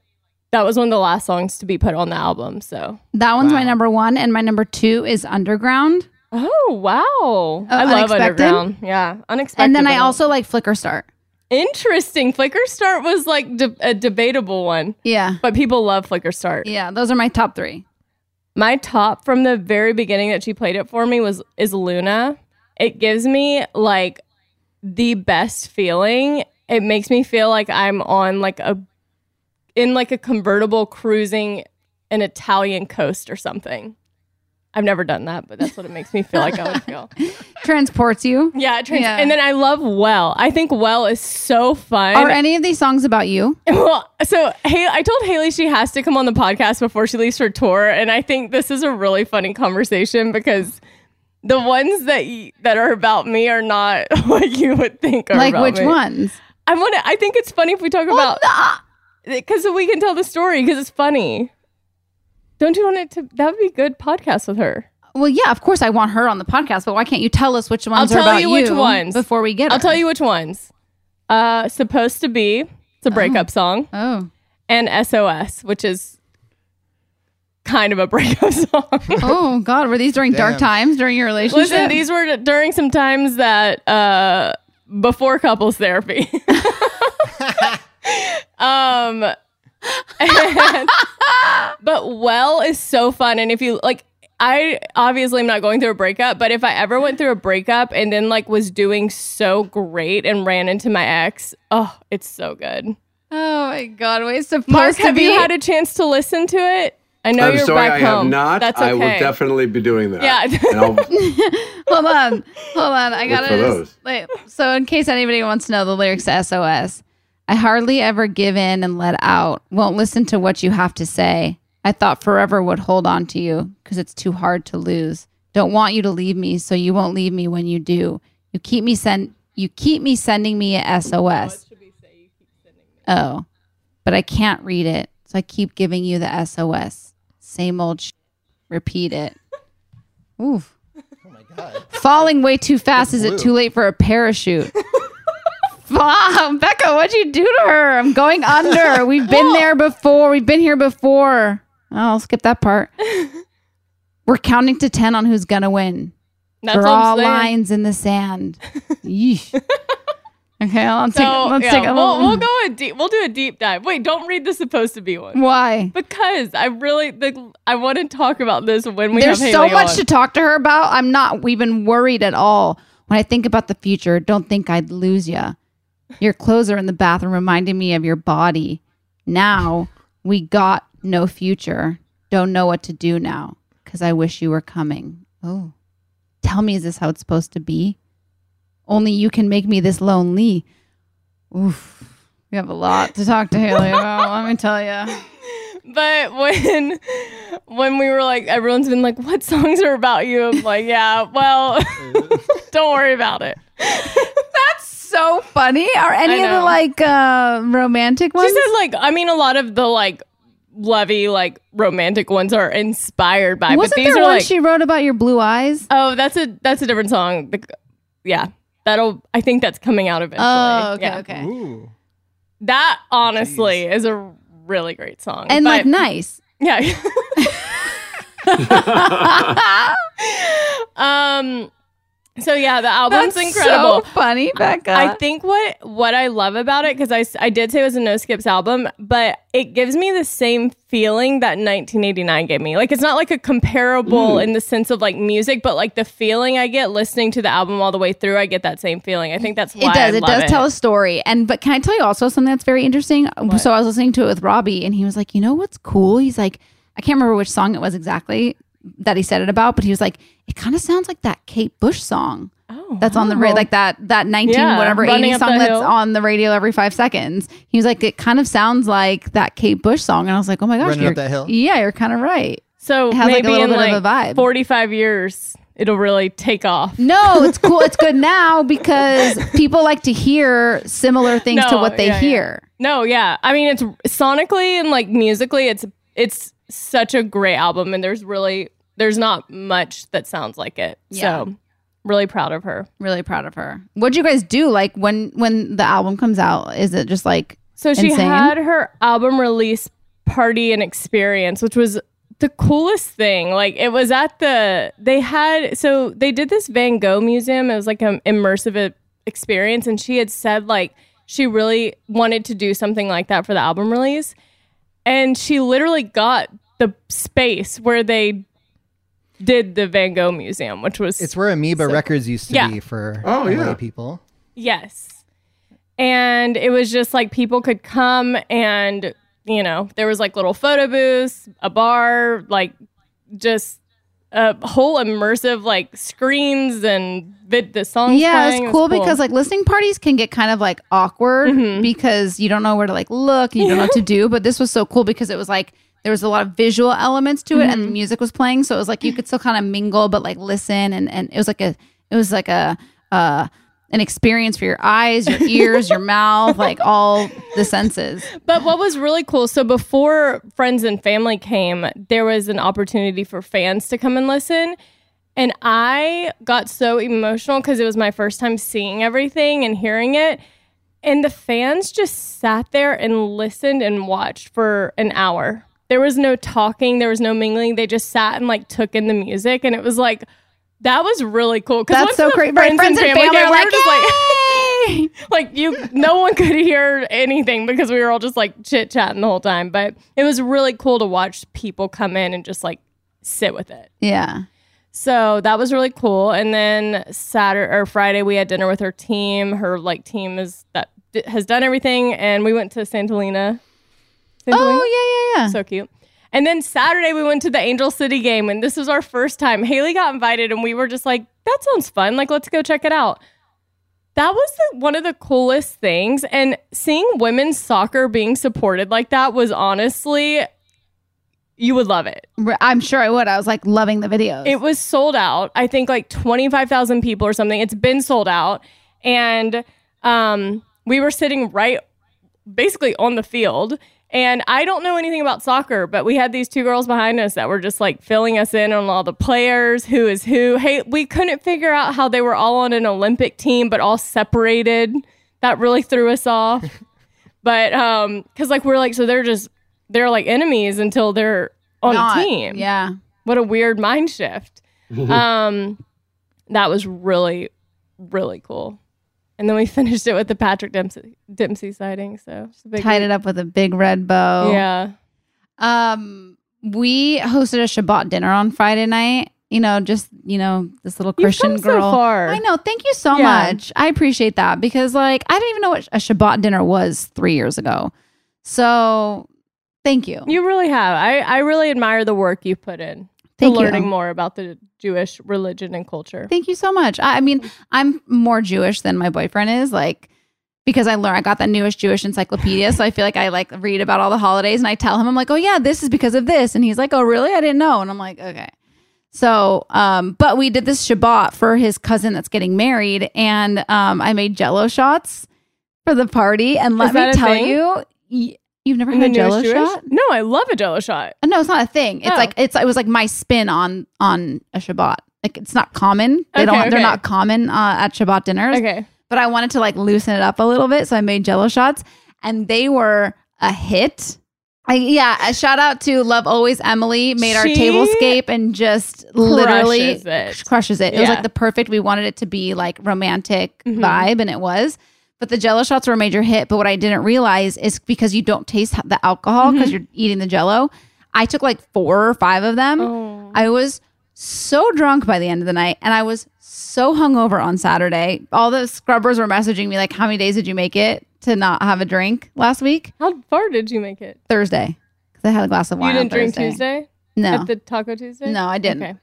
[SPEAKER 3] that was one of the last songs to be put on the album. So
[SPEAKER 1] That one's my number one, and my number two is Underground.
[SPEAKER 3] Oh wow. Oh, I love
[SPEAKER 1] Unexpected?
[SPEAKER 3] Underground. Yeah. Unexpected.
[SPEAKER 1] And then I also like Flicker Start.
[SPEAKER 3] Interesting. Flicker Start was like de- a debatable one,
[SPEAKER 1] Yeah.
[SPEAKER 3] but people love Flicker Start.
[SPEAKER 1] Yeah, those are my top three.
[SPEAKER 3] My top from the very beginning that she played it for me was is Luna. It gives me like the best feeling. It makes me feel like I'm on like a in like a convertible cruising an Italian coast or something. I've never done that, but that's what it makes me feel like I would feel.
[SPEAKER 1] Transports you.
[SPEAKER 3] Yeah, it trans-
[SPEAKER 1] Yeah.
[SPEAKER 3] and then I love Well. I think Well is so fun.
[SPEAKER 1] Are any of these songs about you?
[SPEAKER 3] Well, so hey, I told Hayley she has to come on the podcast before she leaves for tour, and I think this is a really funny conversation because the ones that y- that are about me are not what you would think are
[SPEAKER 1] Like
[SPEAKER 3] about
[SPEAKER 1] which
[SPEAKER 3] me.
[SPEAKER 1] ones?
[SPEAKER 3] I want to. I think it's funny if we talk about because we can tell the story because it's funny. Don't you want it to? That would be good podcast with her.
[SPEAKER 1] Well, yeah, of course I want her on the podcast, but why can't you tell us which ones
[SPEAKER 3] I'll
[SPEAKER 1] are
[SPEAKER 3] tell
[SPEAKER 1] about
[SPEAKER 3] you which ones.
[SPEAKER 1] before we get
[SPEAKER 3] I'll
[SPEAKER 1] her?
[SPEAKER 3] tell you which ones. Uh, supposed to be. It's a breakup song.
[SPEAKER 1] Oh.
[SPEAKER 3] and SOS, which is kind of a breakup song.
[SPEAKER 1] Oh God, were these during dark times during your relationship?
[SPEAKER 3] Listen, these were during some times that uh before couples therapy. um and- but well is so fun and if you like I obviously am not going through a breakup, but if I ever went through a breakup and then like was doing so great and ran into my ex, oh, it's so good.
[SPEAKER 1] oh my God, wait, it's supposed
[SPEAKER 3] Mark,
[SPEAKER 1] to
[SPEAKER 3] have
[SPEAKER 1] be.
[SPEAKER 3] you had a chance to listen to it? I know
[SPEAKER 4] I'm
[SPEAKER 3] you're
[SPEAKER 4] sorry,
[SPEAKER 3] back
[SPEAKER 4] I
[SPEAKER 3] home.
[SPEAKER 4] have not.
[SPEAKER 3] That's okay.
[SPEAKER 4] I will definitely be doing that.
[SPEAKER 3] Yeah.
[SPEAKER 1] Hold on, hold on. I gotta. just- wait. So, in case anybody wants to know the lyrics to SOS, I hardly ever give in and let out. Won't listen to what you have to say. I thought forever would hold on to you because it's too hard to lose. Don't want you to leave me, so you won't leave me when you do. You keep me send. You keep me sending me a SOS. Oh, but I can't read it, so I keep giving you the SOS. Same old. Sh- repeat it. Oof. Oh my god. Falling way too fast. Is it too late for a parachute? Wow, Becca, what'd you do to her? I'm going under. We've been there before. We've been here before. Oh, I'll skip that part. We're counting to 10 on who's going to win.
[SPEAKER 3] That's what
[SPEAKER 1] Draw
[SPEAKER 3] I'm saying.
[SPEAKER 1] lines in the sand. Yeesh. Okay, let's take,
[SPEAKER 3] So
[SPEAKER 1] let's
[SPEAKER 3] yeah,
[SPEAKER 1] take a
[SPEAKER 3] we'll, we'll go a deep. We'll do a deep dive. Wait, don't read the supposed to be one
[SPEAKER 1] Why?
[SPEAKER 3] because I really the I want to talk about this when we
[SPEAKER 1] There's
[SPEAKER 3] have
[SPEAKER 1] so
[SPEAKER 3] Hayley
[SPEAKER 1] much
[SPEAKER 3] on.
[SPEAKER 1] to talk to her about. I'm not even worried at all. When I think about the future, don't think I'd lose ya. Your clothes are in the bathroom reminding me of your body. Now we got no future. Don't know what to do now because I wish you were coming. Oh, tell me, is this how it's supposed to be? Only you can make me this lonely. Oof. We have a lot to talk to Hayley about. let me tell you.
[SPEAKER 3] But when when we were like, everyone's been like, "What songs are about you?" I'm like, "Yeah, well, don't worry about it."
[SPEAKER 1] That's so funny. Are any of the
[SPEAKER 3] know.
[SPEAKER 1] like uh romantic ones?
[SPEAKER 3] She
[SPEAKER 1] ones?
[SPEAKER 3] said like, I mean, a lot of the like lovey like romantic ones are inspired by,
[SPEAKER 1] Wasn't
[SPEAKER 3] but these
[SPEAKER 1] there
[SPEAKER 3] are
[SPEAKER 1] one
[SPEAKER 3] like,
[SPEAKER 1] she wrote about your blue eyes?
[SPEAKER 3] oh, that's a that's a different song. The, yeah, that'll. I think that's coming out eventually.
[SPEAKER 1] Oh, okay,
[SPEAKER 3] Yeah.
[SPEAKER 1] okay.
[SPEAKER 5] Ooh.
[SPEAKER 3] That honestly is a really great song.
[SPEAKER 1] And
[SPEAKER 3] but-
[SPEAKER 1] like nice.
[SPEAKER 3] Yeah. um so yeah, the album's
[SPEAKER 1] That's
[SPEAKER 3] incredible.
[SPEAKER 1] so funny, Becca.
[SPEAKER 3] I think what what I love about it because I I did say it was a no skips album, but it gives me the same feeling that 1989 gave me. Like it's not like a comparable mm. in the sense of like music, but like the feeling I get listening to the album all the way through, I get that same feeling. I think that's why
[SPEAKER 1] it does.
[SPEAKER 3] I
[SPEAKER 1] it does tell a story. And but can I tell you also something that's very interesting? So I was listening to it with Robbie, and he was like, "You know what's cool?" He's like, "I can't remember which song it was exactly that he said it about, but he was like, it kind of sounds like that Kate Bush song."
[SPEAKER 3] Oh,
[SPEAKER 1] that's on the ra-
[SPEAKER 3] wow.
[SPEAKER 1] like that that 19
[SPEAKER 3] Yeah,
[SPEAKER 1] whatever 80
[SPEAKER 3] Up the
[SPEAKER 1] song that's
[SPEAKER 3] Hill.
[SPEAKER 1] on the radio every 5 seconds. He was like it kind of sounds like that Kate Bush song and I was like, "Oh my gosh,
[SPEAKER 5] Running Up
[SPEAKER 1] you're-
[SPEAKER 5] That Hill?
[SPEAKER 1] Yeah, you're kind of right.
[SPEAKER 3] So
[SPEAKER 1] It has, like, a
[SPEAKER 3] maybe
[SPEAKER 1] little
[SPEAKER 3] in
[SPEAKER 1] bit
[SPEAKER 3] like
[SPEAKER 1] of a vibe.
[SPEAKER 3] 45 years, it'll really take off.
[SPEAKER 1] No, it's cool. it's good now because people like to hear similar things to what they
[SPEAKER 3] yeah, yeah.
[SPEAKER 1] hear.
[SPEAKER 3] No, yeah. I mean, it's sonically and like musically, it's it's such a great album, and there's really there's not much that sounds like it.
[SPEAKER 1] Yeah.
[SPEAKER 3] So really proud of her.
[SPEAKER 1] Really proud of her. What do you guys do? Like when when the album comes out, is it just like
[SPEAKER 3] So she
[SPEAKER 1] Insane.
[SPEAKER 3] had her album release party and experience, which was the coolest thing. Like it was at the they had so they did this Van Gogh museum. It was like an immersive experience, and she had said like she really wanted to do something like that for the album release, and she literally got the space where they did the Van Gogh museum, which was
[SPEAKER 5] It's where Amoeba Records used to
[SPEAKER 3] Yeah.
[SPEAKER 5] be for
[SPEAKER 4] Oh,
[SPEAKER 5] LA
[SPEAKER 4] yeah.
[SPEAKER 5] people.
[SPEAKER 3] Yes. And it was just like people could come and, you know, there was like little photo booths, a bar, like just a whole immersive like screens and vid- the songs.
[SPEAKER 1] Yeah,
[SPEAKER 3] playing.
[SPEAKER 1] it's
[SPEAKER 3] It was
[SPEAKER 1] cool,
[SPEAKER 3] was
[SPEAKER 1] because like listening parties can get kind of like awkward
[SPEAKER 3] Mm-hmm.
[SPEAKER 1] because you don't know where to like look, you don't know what to do. But this was so cool because it was like there was a lot of visual elements to it,
[SPEAKER 3] Mm-hmm.
[SPEAKER 1] and the music was playing, so it was like you could still kind of mingle, but like listen, and and it was like a it was like a uh an experience for your eyes, your ears, your mouth, like all the senses.
[SPEAKER 3] But what was really cool, so before friends and family came, there was an opportunity for fans to come and listen. And I got so emotional because it was my first time seeing everything and hearing it. And the fans just sat there and listened and watched for an hour. There was no talking, there was no mingling. They just sat and like took in the music. And it was like, that was really cool.
[SPEAKER 1] That's so great. Right, friends and family
[SPEAKER 3] came,
[SPEAKER 1] are
[SPEAKER 3] we
[SPEAKER 1] like,
[SPEAKER 3] were just like,
[SPEAKER 1] "Yay!"
[SPEAKER 3] like you no one could hear anything because we were all just like chit chatting the whole time but it was really cool to watch people come in and just like sit with it
[SPEAKER 1] yeah.
[SPEAKER 3] so that was really cool and then saturday or friday we had dinner with her team her like team is that has done everything and we went to Santolina?
[SPEAKER 1] Oh yeah, yeah, yeah.
[SPEAKER 3] so cute and then saturday we went to the angel city game and this was our first time Hayley got invited and we were just like that sounds fun like let's go check it out that was the, one of the coolest things and seeing women's soccer being supported like that was honestly you would love it
[SPEAKER 1] I'm sure I would. I was like loving the videos.
[SPEAKER 3] it was sold out. I think like 25,000 people or something. It's been sold out. And um, we were sitting right basically on the field. And I don't know anything about soccer, but we had these two girls behind us that were just like filling us in on all the players, who is who. Hey, we couldn't figure out how they were all on an Olympic team, but all separated. That really threw us off. but um, because like we're like, so they're just they're like enemies until they're on
[SPEAKER 1] Not-
[SPEAKER 3] a team
[SPEAKER 1] Yeah.
[SPEAKER 3] what a weird mind shift. um, that was really, really cool. And then we finished it with the Patrick Dempsey Dempsey sighting. So a big
[SPEAKER 1] Tied it up with a big red bow.
[SPEAKER 3] Yeah.
[SPEAKER 1] Um, we hosted a Shabbat dinner on Friday night. You know, just you know, this little
[SPEAKER 3] You've
[SPEAKER 1] Christian
[SPEAKER 3] come so
[SPEAKER 1] girl.
[SPEAKER 3] far.
[SPEAKER 1] I know. Thank you so
[SPEAKER 3] Yeah.
[SPEAKER 1] much. I appreciate that because, like, I didn't even know what a Shabbat dinner was three years ago. So, thank you.
[SPEAKER 3] You really have. I, I really admire the work you put in
[SPEAKER 1] Thank
[SPEAKER 3] to
[SPEAKER 1] you.
[SPEAKER 3] learning more about the Jewish religion and culture.
[SPEAKER 1] Thank you so much. I, I mean, I'm more Jewish than my boyfriend is, like because I learned I got that newest Jewish encyclopedia, so I feel like I like read about all the holidays, and I tell him I'm like, oh yeah, this is because of this, and he's like, oh really? I didn't know, and I'm like, okay. So, um, but we did this Shabbat for his cousin that's getting married, and um, I made Jello shots for the party, and let me tell
[SPEAKER 3] thing?
[SPEAKER 1] you, you've never had a Jello shot?
[SPEAKER 3] No, I love a Jello shot.
[SPEAKER 1] No, it's not a thing. It's
[SPEAKER 3] Oh.
[SPEAKER 1] like it's it was like my spin on on a Shabbat. Like it's not common. They
[SPEAKER 3] Okay,
[SPEAKER 1] don't. They're
[SPEAKER 3] okay.
[SPEAKER 1] not common uh, at Shabbat dinners.
[SPEAKER 3] Okay.
[SPEAKER 1] But I wanted to like loosen it up a little bit, so I made Jello shots, and they were a hit. I, yeah, a shout out to Love Always Emily made our
[SPEAKER 3] She
[SPEAKER 1] tablescape and just literally
[SPEAKER 3] crushes it.
[SPEAKER 1] crushes it. It was
[SPEAKER 3] Yeah.
[SPEAKER 1] like the perfect. We wanted it to be like romantic
[SPEAKER 3] Mhm.
[SPEAKER 1] vibe, and it was. But the Jello shots were a major hit. But what I didn't realize is because you don't taste the alcohol because you're eating the Jello. I took like four or five of them.
[SPEAKER 3] Oh.
[SPEAKER 1] I was so drunk by the end of the night, and I was so hungover on Saturday. All the scrubbers were messaging me like, "How many days did you make it to not have a drink last week?"
[SPEAKER 3] How far did you make it?
[SPEAKER 1] Thursday, because I had a glass of wine. on
[SPEAKER 3] didn't drink
[SPEAKER 1] Thursday.
[SPEAKER 3] Tuesday?
[SPEAKER 1] No,
[SPEAKER 3] At the Taco Tuesday?
[SPEAKER 1] No, I didn't.
[SPEAKER 3] Okay.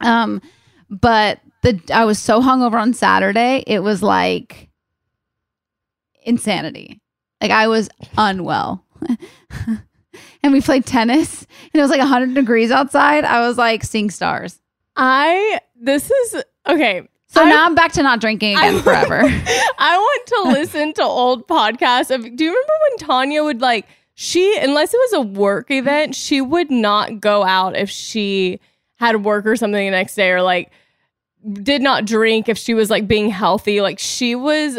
[SPEAKER 1] Um, but the I was so hungover on Saturday, it was like insanity. Like I was unwell. and we played tennis and it was like 100 degrees outside. I was like seeing stars.
[SPEAKER 3] I, this is, okay.
[SPEAKER 1] So
[SPEAKER 3] I-
[SPEAKER 1] now I'm back to not drinking again
[SPEAKER 3] I-
[SPEAKER 1] forever.
[SPEAKER 3] I want to listen to old podcasts of do you remember when Tanya would like she unless it was a work event, she would not go out if she had work or something the next day or like did not drink if she was like being healthy. Like she was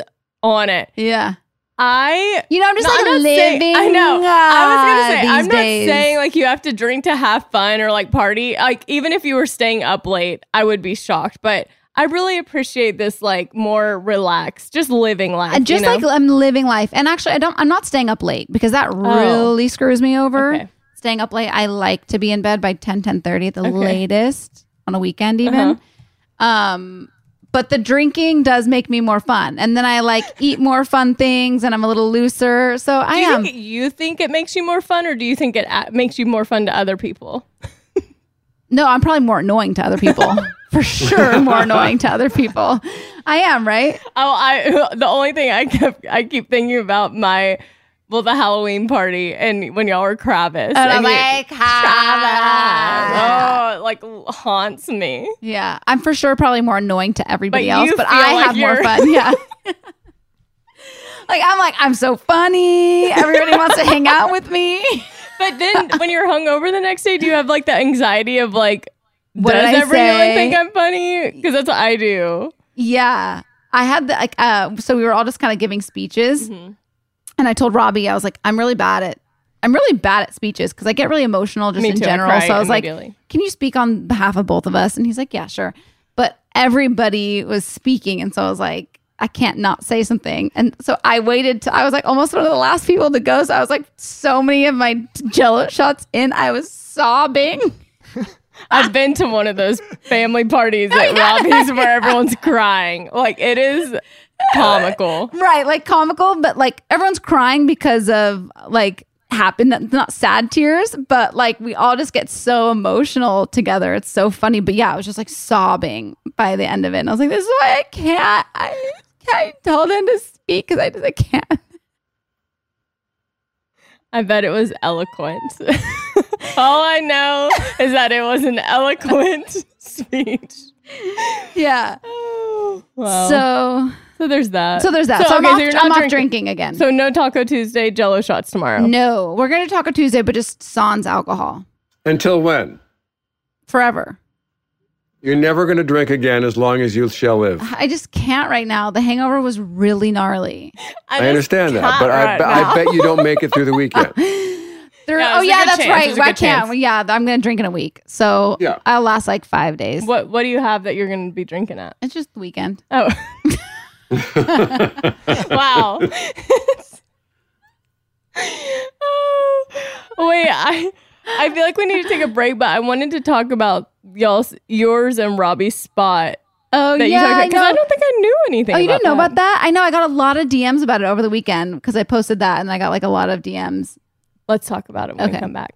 [SPEAKER 3] on it.
[SPEAKER 1] Yeah.
[SPEAKER 3] I
[SPEAKER 1] You know, I'm just
[SPEAKER 3] No,
[SPEAKER 1] like
[SPEAKER 3] I'm
[SPEAKER 1] living.
[SPEAKER 3] saying- I know. I was gonna say
[SPEAKER 1] uh,
[SPEAKER 3] I'm not
[SPEAKER 1] days.
[SPEAKER 3] saying like you have to drink to have fun or like party. Like even if you were staying up late, I would be shocked. But I really appreciate this like more relaxed, just living life.
[SPEAKER 1] And just
[SPEAKER 3] you know?
[SPEAKER 1] like I'm living life. And actually, I don't. I'm not staying up late because that really screws me over.
[SPEAKER 3] Oh. Okay.
[SPEAKER 1] Staying up late. I like to be in bed by 10, 10 30 at the
[SPEAKER 3] Okay.
[SPEAKER 1] latest on a weekend, even.
[SPEAKER 3] Uh-huh.
[SPEAKER 1] Um, but the drinking does make me more fun, and then I like eat more fun things, and I'm a little looser. So I
[SPEAKER 3] you
[SPEAKER 1] am.
[SPEAKER 3] think you think it makes you more fun, or do you think it a- makes you more fun to other people?
[SPEAKER 1] no, I'm probably more annoying to other people. For sure, more annoying to other people. I am right.
[SPEAKER 3] Oh, I the only thing I kept I keep thinking about my well the Halloween party and when y'all were Kravis.
[SPEAKER 1] And I'm
[SPEAKER 3] you-
[SPEAKER 1] like,
[SPEAKER 3] Kravis. Oh, it, like haunts me.
[SPEAKER 1] Yeah, I'm for sure probably more annoying to everybody
[SPEAKER 3] But
[SPEAKER 1] else, but I
[SPEAKER 3] like
[SPEAKER 1] have more fun. Yeah. like I'm like I'm so funny. Everybody wants to hang out with me.
[SPEAKER 3] But then when you're hungover the next day, do you have like the anxiety of like,
[SPEAKER 1] What
[SPEAKER 3] does everyone
[SPEAKER 1] say?
[SPEAKER 3] think I'm funny? Because that's what I do.
[SPEAKER 1] Yeah, I had the like. Uh, so we were all just kind of giving speeches,
[SPEAKER 3] Mm-hmm.
[SPEAKER 1] And I told Robbie I was like, I'm really bad at. I'm really bad at speeches because I get really emotional just
[SPEAKER 3] Me
[SPEAKER 1] in
[SPEAKER 3] too,
[SPEAKER 1] general.
[SPEAKER 3] cry
[SPEAKER 1] so I was like, "Can you speak on behalf of both of us?" And he's like, "Yeah, sure." But everybody was speaking, and so I was like, "I can't not say something." And so I waited. To, I was like almost one of the last people to go. So I was like, so many of my Jello shots in, I was sobbing.
[SPEAKER 3] I've been to one of those family parties oh, at Robbie's where everyone's crying. Like it is comical.
[SPEAKER 1] right like comical but like everyone's crying because of like happen not sad tears but like we all just get so emotional together it's so funny but yeah i was just like sobbing by the end of it and i was like this is why i can't i can't tell them to speak because i just i can't
[SPEAKER 3] I bet it was eloquent. All I know is that it was an eloquent speech.
[SPEAKER 1] yeah oh,
[SPEAKER 3] Wow.
[SPEAKER 1] so
[SPEAKER 3] So there's that.
[SPEAKER 1] so there's that so, i'm,
[SPEAKER 3] okay,
[SPEAKER 1] off,
[SPEAKER 3] you're not
[SPEAKER 1] I'm off
[SPEAKER 3] drinking.
[SPEAKER 1] drinking again
[SPEAKER 3] So no Taco Tuesday, Jello shots tomorrow.
[SPEAKER 1] no we're gonna talk on tuesday but just sans alcohol
[SPEAKER 4] Until when?
[SPEAKER 1] forever
[SPEAKER 4] You're never going to drink again as long as you shall live.
[SPEAKER 1] i just can't right now the hangover was really gnarly
[SPEAKER 4] I,
[SPEAKER 3] just
[SPEAKER 4] understand that,
[SPEAKER 3] can't
[SPEAKER 4] but I,
[SPEAKER 3] right
[SPEAKER 4] but. I bet you don't make it through the weekend.
[SPEAKER 1] There-
[SPEAKER 3] Yeah,
[SPEAKER 1] oh yeah, that's
[SPEAKER 3] chance.
[SPEAKER 1] right.
[SPEAKER 3] There's a
[SPEAKER 1] I
[SPEAKER 3] good
[SPEAKER 1] can't.
[SPEAKER 3] chance.
[SPEAKER 1] Yeah, I'm gonna drink in a week, so
[SPEAKER 4] Yeah.
[SPEAKER 1] I'll last like five days.
[SPEAKER 3] What What do you have that you're going to be drinking at?
[SPEAKER 1] It's just the weekend.
[SPEAKER 3] Oh. wow. oh, wait, I I feel like we need to take a break, but I wanted to talk about y'all's yours and Robbie's spot
[SPEAKER 1] Oh
[SPEAKER 3] that
[SPEAKER 1] yeah,
[SPEAKER 3] you talked about
[SPEAKER 1] I
[SPEAKER 3] because I, don't think I knew anything.
[SPEAKER 1] Oh, you didn't know
[SPEAKER 3] that.
[SPEAKER 1] about that? I know. I got a lot of DMs about it over the weekend because I posted that, and I got like a lot of DMs.
[SPEAKER 3] Let's talk about it when we come back.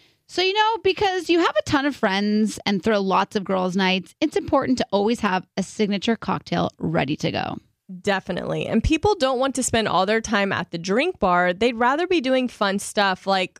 [SPEAKER 1] So, you know, because you have a ton of friends and throw lots of girls' nights, it's important to always have a signature cocktail ready to go.
[SPEAKER 3] Definitely. And people don't want to spend all their time at the drink bar. They'd rather be doing fun stuff like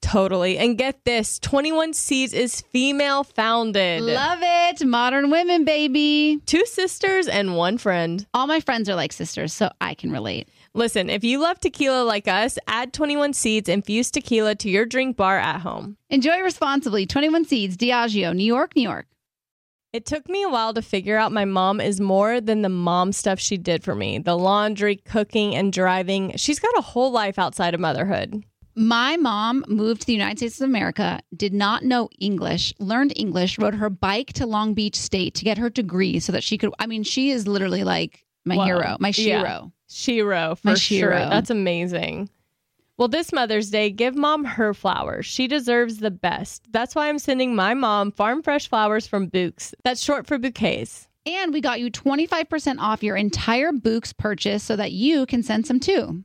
[SPEAKER 3] Totally. And get this 21 Seeds is female founded.
[SPEAKER 1] Love it. Modern women, baby.
[SPEAKER 3] Two sisters and one friend.
[SPEAKER 1] All my friends are like sisters, so I can relate.
[SPEAKER 3] Listen, if you love tequila like us, add 21 Seeds infused tequila to your drink bar at home.
[SPEAKER 1] Enjoy responsibly. 21 Seeds, Diageo, New York, New York.
[SPEAKER 3] It took me a while to figure out my mom is more than the mom stuff she did for me the laundry, cooking, and driving. She's got a whole life outside of motherhood.
[SPEAKER 1] My mom moved to the United States of America, did not know English, learned English, rode her bike to Long Beach State to get her degree so that she could. I mean, she is literally like my
[SPEAKER 3] Wow.
[SPEAKER 1] hero, my
[SPEAKER 3] Yeah.
[SPEAKER 1] shiro.
[SPEAKER 3] Shiro, for
[SPEAKER 1] My
[SPEAKER 3] sure.
[SPEAKER 1] Shiro.
[SPEAKER 3] That's amazing. Well, this Mother's Day, give mom her flowers. She deserves the best. That's why I'm sending my mom farm fresh flowers from Bouqs. That's short for bouquets.
[SPEAKER 1] And we got you 25% off your entire Bouqs purchase so that you can send some too.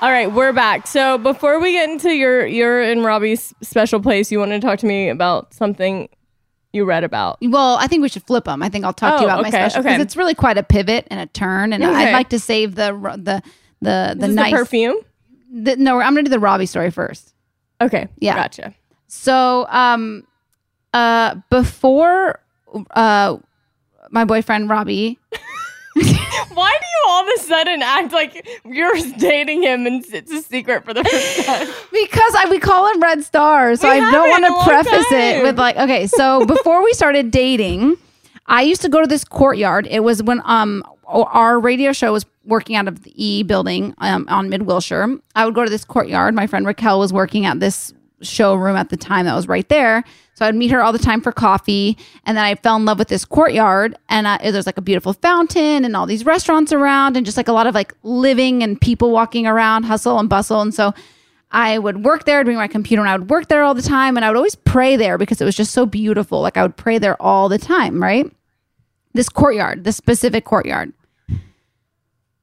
[SPEAKER 3] All right, we're back. So before we get into your your and Robbie's special place, you want to talk to me about something you read about.
[SPEAKER 1] Well, I think we should flip them. I think I'll talk to you
[SPEAKER 3] Oh,
[SPEAKER 1] about my
[SPEAKER 3] okay,
[SPEAKER 1] special because
[SPEAKER 3] okay.
[SPEAKER 1] it's really quite a pivot and a turn, and
[SPEAKER 3] Okay.
[SPEAKER 1] I'd like to save the the the the nice
[SPEAKER 3] the perfume.
[SPEAKER 1] the- no, I'm gonna do the Robbie story first.
[SPEAKER 3] Okay,
[SPEAKER 1] Yeah.
[SPEAKER 3] gotcha.
[SPEAKER 1] So, um, uh, before uh, my boyfriend Robbie,
[SPEAKER 3] Why do you all of a sudden act like you're dating him and it's a secret for the first time?
[SPEAKER 1] because I we call him Red Star, so
[SPEAKER 3] We
[SPEAKER 1] I don't want
[SPEAKER 3] in a long
[SPEAKER 1] to preface it with like, okay, so before we started dating, I used to go to this courtyard. It was when um our radio show was working out of the E building um, on Mid Wilshire. I would go to this courtyard. My friend Raquel was working at this showroom at the time that was right there. So I'd meet her all the time for coffee. And then I fell in love with this courtyard. And there's like a beautiful fountain and all these restaurants around and just like a lot of like living and people walking around, hustle and bustle. And so I would work there, bring my computer, and I would work there all the time. And I would always pray there because it was just so beautiful. Like I would pray there all the time, right? This courtyard, this specific courtyard.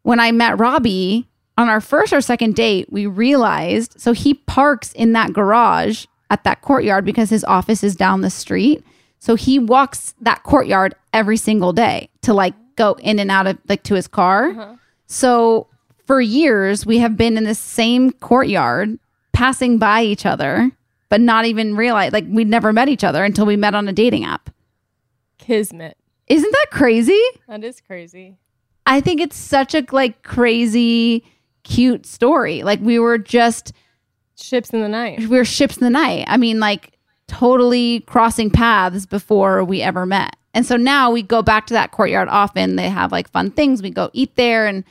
[SPEAKER 1] When I met Robbie on our first or second date, we realized so he parks in that garage at that courtyard because his office is down the street. So he walks that courtyard every single day to like go in and out of like to his car. Uh-huh. So for years, we have been in the same courtyard passing by each other, but not even realize like we'd never met each other until we met on a dating app.
[SPEAKER 3] Kismet.
[SPEAKER 1] Isn't that crazy?
[SPEAKER 3] That is crazy.
[SPEAKER 1] I think it's such a like crazy cute story. Like we were just
[SPEAKER 3] Ships in the night.
[SPEAKER 1] we were ships in the night. I mean, like totally crossing paths before we ever met. And so now we go back to that courtyard often. They have like fun things. We go eat there and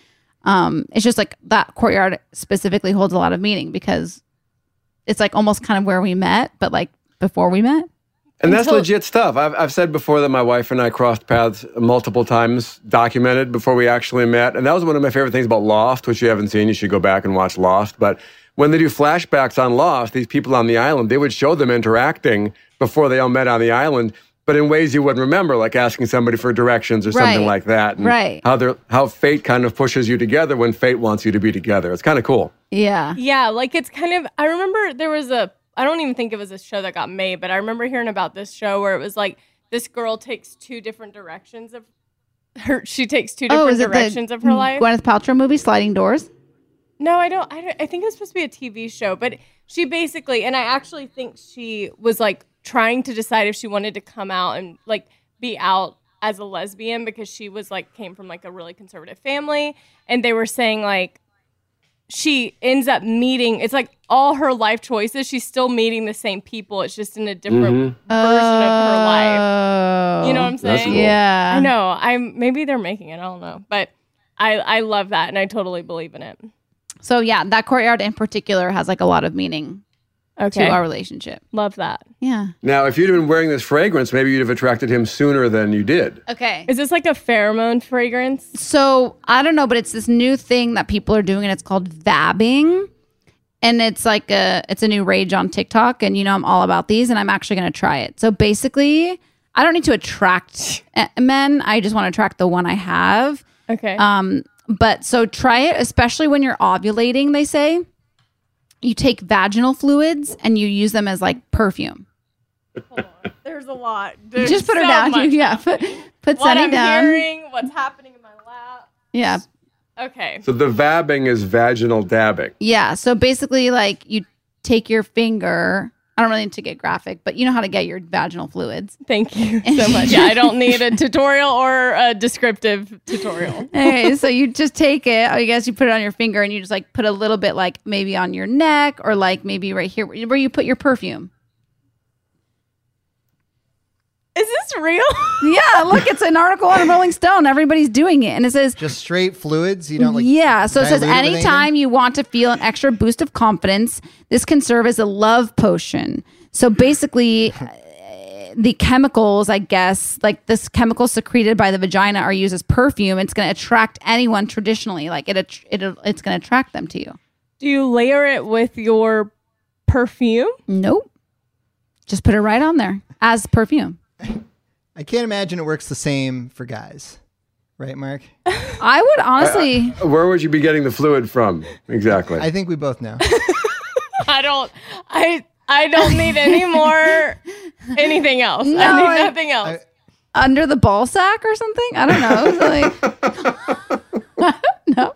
[SPEAKER 1] um it's just like that courtyard specifically holds a lot of meaning because it's like almost kind of where we met, but like before we met.
[SPEAKER 4] And that's legit stuff. I've, I've said before that my wife and I crossed paths multiple times, documented before we actually met. And that was one of my favorite things about Lost, which you haven't seen. You should go back and watch Lost. But when they do flashbacks on Lost, these people on the island, they would show them interacting before they all met on the island, but in ways you wouldn't remember, like asking somebody for directions or something
[SPEAKER 1] Right.
[SPEAKER 4] like that. And
[SPEAKER 1] Right.
[SPEAKER 4] How, they're, how fate kind of pushes you together when fate wants you to be together. It's kind of cool.
[SPEAKER 1] Yeah.
[SPEAKER 3] Yeah, like it's kind of. I remember there was a. I don't even think it was a show that got made, but I remember hearing about this show where it was like this girl takes two different directions of her. She takes two
[SPEAKER 1] oh,
[SPEAKER 3] different
[SPEAKER 1] is it
[SPEAKER 3] directions
[SPEAKER 1] the
[SPEAKER 3] of her life.
[SPEAKER 1] Gwyneth Paltrow movie Sliding Doors?
[SPEAKER 3] No, I don't, I don't. I think it was supposed to be a TV show, but she basically, and I actually think she was like trying to decide if she wanted to come out and like be out as a lesbian because she was like came from like a really conservative family, and they were saying like she ends up meeting. It's like all her life choices. She's still meeting the same people. It's just in a different mm-hmm. version of her life. You know what I'm
[SPEAKER 4] oh.
[SPEAKER 3] saying?
[SPEAKER 4] cool.
[SPEAKER 1] Yeah.
[SPEAKER 3] I know. I'm maybe they're making it. I don't know, but I I love that and I totally believe in it.
[SPEAKER 1] So yeah, that courtyard in particular has like a lot of meaning
[SPEAKER 3] Okay,
[SPEAKER 1] to our relationship.
[SPEAKER 3] love that.
[SPEAKER 1] Yeah.
[SPEAKER 4] Now, if you'd been wearing this fragrance, maybe you'd have attracted him sooner than you did.
[SPEAKER 1] Okay.
[SPEAKER 3] Is this like a pheromone fragrance?
[SPEAKER 1] So I don't know, but it's this new thing that people are doing, and it's called vabbing. And it's like a it's a new rage on TikTok, and you know I'm all about these, and I'm actually going to try it. So basically, I don't need to attract eh, men; I just want to attract the one I have.
[SPEAKER 3] Okay.
[SPEAKER 1] Um, but so try it, especially when you're ovulating. They say you take vaginal fluids and you use them as like perfume.
[SPEAKER 3] There's a lot.
[SPEAKER 1] You just put her down. You, yeah, put put
[SPEAKER 3] what
[SPEAKER 1] Sunny
[SPEAKER 3] I'm
[SPEAKER 1] down.
[SPEAKER 3] hearing, what's happening in my lap.
[SPEAKER 1] Yeah,
[SPEAKER 3] Okay.
[SPEAKER 4] So the vabbing is vaginal dabbing.
[SPEAKER 1] Yeah. So basically, like you take your finger. I don't really need to get graphic, but you know how to get your vaginal fluids.
[SPEAKER 3] Thank you so much. Yeah, I don't need a tutorial or a descriptive tutorial.
[SPEAKER 1] Okay, so you just take it. I guess you put it on your finger and you just like put a little bit, like maybe on your neck or like maybe right here where you put your perfume.
[SPEAKER 3] Is this real?
[SPEAKER 1] Yeah, look, it's an article on Rolling Stone. Everybody's doing it, and it says
[SPEAKER 5] Just straight fluids. You don't like.
[SPEAKER 1] yeah, so it says
[SPEAKER 5] dilute it
[SPEAKER 1] anytime you want to feel an extra boost of confidence, this can serve as a love potion. So basically, uh, the chemicals, I guess, like this chemical secreted by the vagina are used as perfume. It's going to attract anyone traditionally. Like it, it it's going to attract them to you.
[SPEAKER 3] Do you layer it with your perfume?
[SPEAKER 1] Nope. Just put it right on there as perfume.
[SPEAKER 5] I can't imagine it works the same for guys, right, Mark?
[SPEAKER 1] I would honestly.
[SPEAKER 4] Uh, uh, where would you be getting the fluid from? Exactly.
[SPEAKER 5] I think we both know.
[SPEAKER 3] I don't. I I don't need any more anything else.
[SPEAKER 1] No,
[SPEAKER 3] I need
[SPEAKER 1] I-
[SPEAKER 3] nothing else.
[SPEAKER 1] under the ball sack or something. I don't know. It's like, I.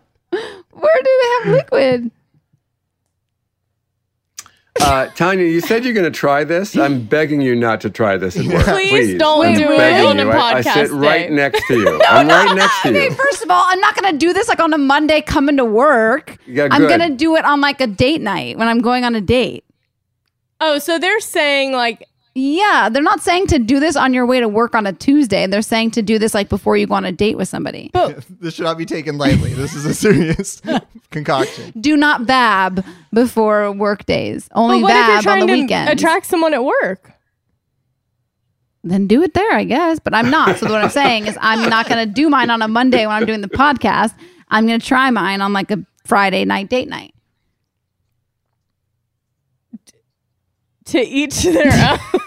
[SPEAKER 1] Where do they have liquid?
[SPEAKER 4] Uh, Tanya, you said you're going to try this. I'm begging you not to try this at work.
[SPEAKER 3] Please don't
[SPEAKER 4] I'm
[SPEAKER 3] do it
[SPEAKER 4] begging
[SPEAKER 3] on a
[SPEAKER 4] you. I, I sit right
[SPEAKER 3] day.
[SPEAKER 4] next to you. I'm right next to you.
[SPEAKER 1] Okay,
[SPEAKER 4] you.
[SPEAKER 1] first of all, I'm not gonna do this like on a Monday coming to work.
[SPEAKER 4] Yeah,
[SPEAKER 1] I'm gonna do it on like a date night when I'm going on a date.
[SPEAKER 3] oh, so they're saying like
[SPEAKER 1] Yeah, they're not saying to do this on your way to work on a Tuesday. They're saying to do this like before you go on a date with somebody.
[SPEAKER 5] this should not be taken lightly. This is a serious concoction.
[SPEAKER 1] Do not vab before work days.
[SPEAKER 3] But
[SPEAKER 1] Only
[SPEAKER 3] what if you're
[SPEAKER 1] vab on
[SPEAKER 3] trying
[SPEAKER 1] the
[SPEAKER 3] to
[SPEAKER 1] weekends.
[SPEAKER 3] attract someone at work?
[SPEAKER 1] then do it there, I guess. But I'm not. So what I'm saying is I'm not gonna do mine on a Monday when I'm doing the podcast. I'm gonna try mine on like a Friday night date night.
[SPEAKER 3] To each their own.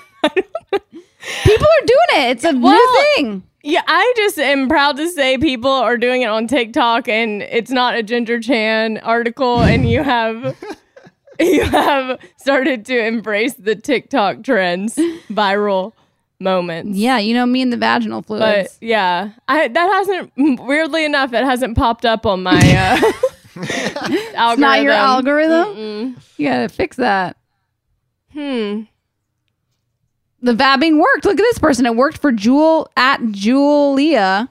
[SPEAKER 1] Are doing it. It's a
[SPEAKER 3] Well,
[SPEAKER 1] new thing.
[SPEAKER 3] Yeah, I just am proud to say people are doing it on TikTok, and it's not a Ginger Chan article, and you have you have started to embrace the TikTok trends, viral moments.
[SPEAKER 1] Yeah, you know me and the vaginal fluids.
[SPEAKER 3] But yeah, I that hasn't weirdly enough, it hasn't popped up on my uh, It's
[SPEAKER 1] not your algorithm? You gotta fix that.
[SPEAKER 3] Hmm.
[SPEAKER 1] The vabbing worked. Look at this person. It worked for Jewel at Julia.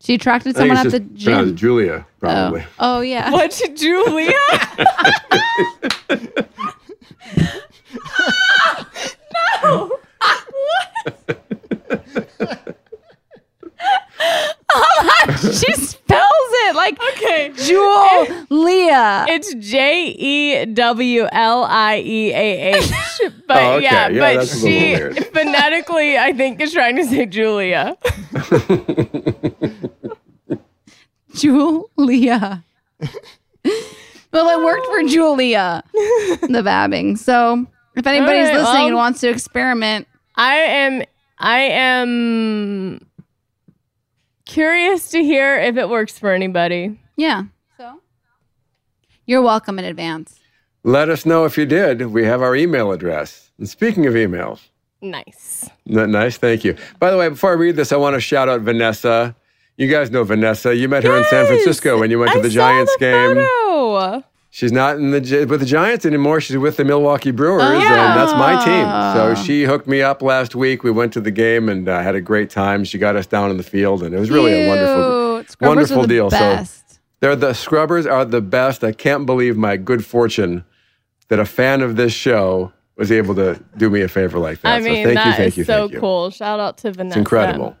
[SPEAKER 1] She attracted someone
[SPEAKER 4] it's
[SPEAKER 1] at the gym.
[SPEAKER 4] Julia, probably.
[SPEAKER 1] Oh, oh yeah.
[SPEAKER 3] What, Julia? no.
[SPEAKER 1] she spells it like
[SPEAKER 3] Okay.
[SPEAKER 1] Jewel Leah.
[SPEAKER 3] It's J E W L I E A H. But
[SPEAKER 4] Oh, okay.
[SPEAKER 3] yeah,
[SPEAKER 4] Yeah,
[SPEAKER 3] but
[SPEAKER 4] that's a little
[SPEAKER 3] she phonetically, I think, is trying to say Julia.
[SPEAKER 1] Julia. well, it worked for Julia, the vabbing. So if anybody's
[SPEAKER 3] All right,
[SPEAKER 1] listening and wants to experiment,
[SPEAKER 3] I am, I am curious to hear if it works for anybody.
[SPEAKER 1] yeah. So you're welcome in advance.
[SPEAKER 4] Let us know if you did. We have our email address. And speaking of emails,
[SPEAKER 3] Nice.
[SPEAKER 4] n- nice, thank you. By the way, before I read this, I want to shout out Vanessa. You guys know Vanessa. You met her in San Francisco when you went to
[SPEAKER 3] I
[SPEAKER 4] the
[SPEAKER 3] saw
[SPEAKER 4] Giants
[SPEAKER 3] the
[SPEAKER 4] game.
[SPEAKER 3] photo.
[SPEAKER 4] She's not in the with the Giants anymore. She's with the Milwaukee Brewers,
[SPEAKER 1] Oh.
[SPEAKER 4] and that's my team. So she hooked me up last week. We went to the game and uh, had a great time. She got us down in the field, and it was really a wonderful,
[SPEAKER 1] Scrubbers
[SPEAKER 4] wonderful deal. So they're the scrubbers are the best. I can't believe my good fortune that a fan of this show was able to do me a favor like that.
[SPEAKER 3] I mean,
[SPEAKER 4] so thank
[SPEAKER 3] that
[SPEAKER 4] you,
[SPEAKER 3] is
[SPEAKER 4] thank you,
[SPEAKER 3] so
[SPEAKER 4] thank you.
[SPEAKER 3] cool. Shout out to Vanessa.
[SPEAKER 4] It's incredible.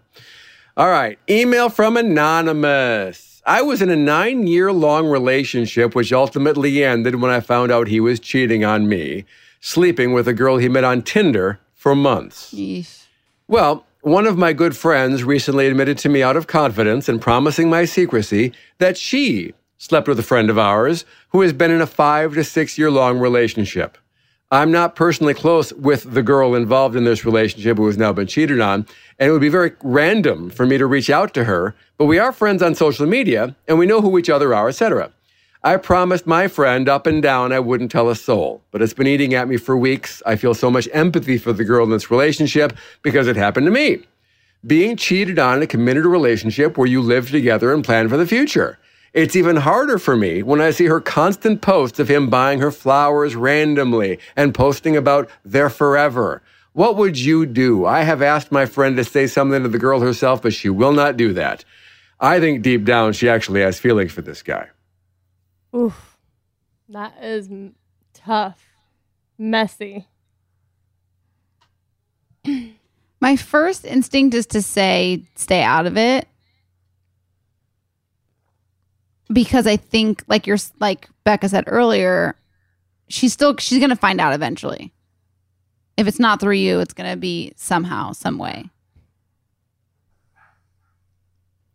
[SPEAKER 4] All right. Email from Anonymous. I was in a nine year long relationship, which ultimately ended when I found out he was cheating on me, sleeping with a girl he met on Tinder for months.
[SPEAKER 1] Yeesh.
[SPEAKER 4] Well, one of my good friends recently admitted to me out of confidence and promising my secrecy that she slept with a friend of ours who has been in a five to six year long relationship. I'm not personally close with the girl involved in this relationship who has now been cheated on, and it would be very random for me to reach out to her, but we are friends on social media and we know who each other are, etc. I promised my friend up and down I wouldn't tell a soul, but it's been eating at me for weeks. I feel so much empathy for the girl in this relationship because it happened to me. Being cheated on in a committed relationship where you live together and plan for the future. It's even harder for me when I see her constant posts of him buying her flowers randomly and posting about their forever. What would you do? I have asked my friend to say something to the girl herself, but she will not do that. I think deep down she actually has feelings for this guy.
[SPEAKER 3] Oof. That is m- tough. Messy.
[SPEAKER 1] My first instinct is to say stay out of it because I think like you're like Becca said earlier, she's still she's going to find out eventually. If it's not through you, it's going to be somehow, some way.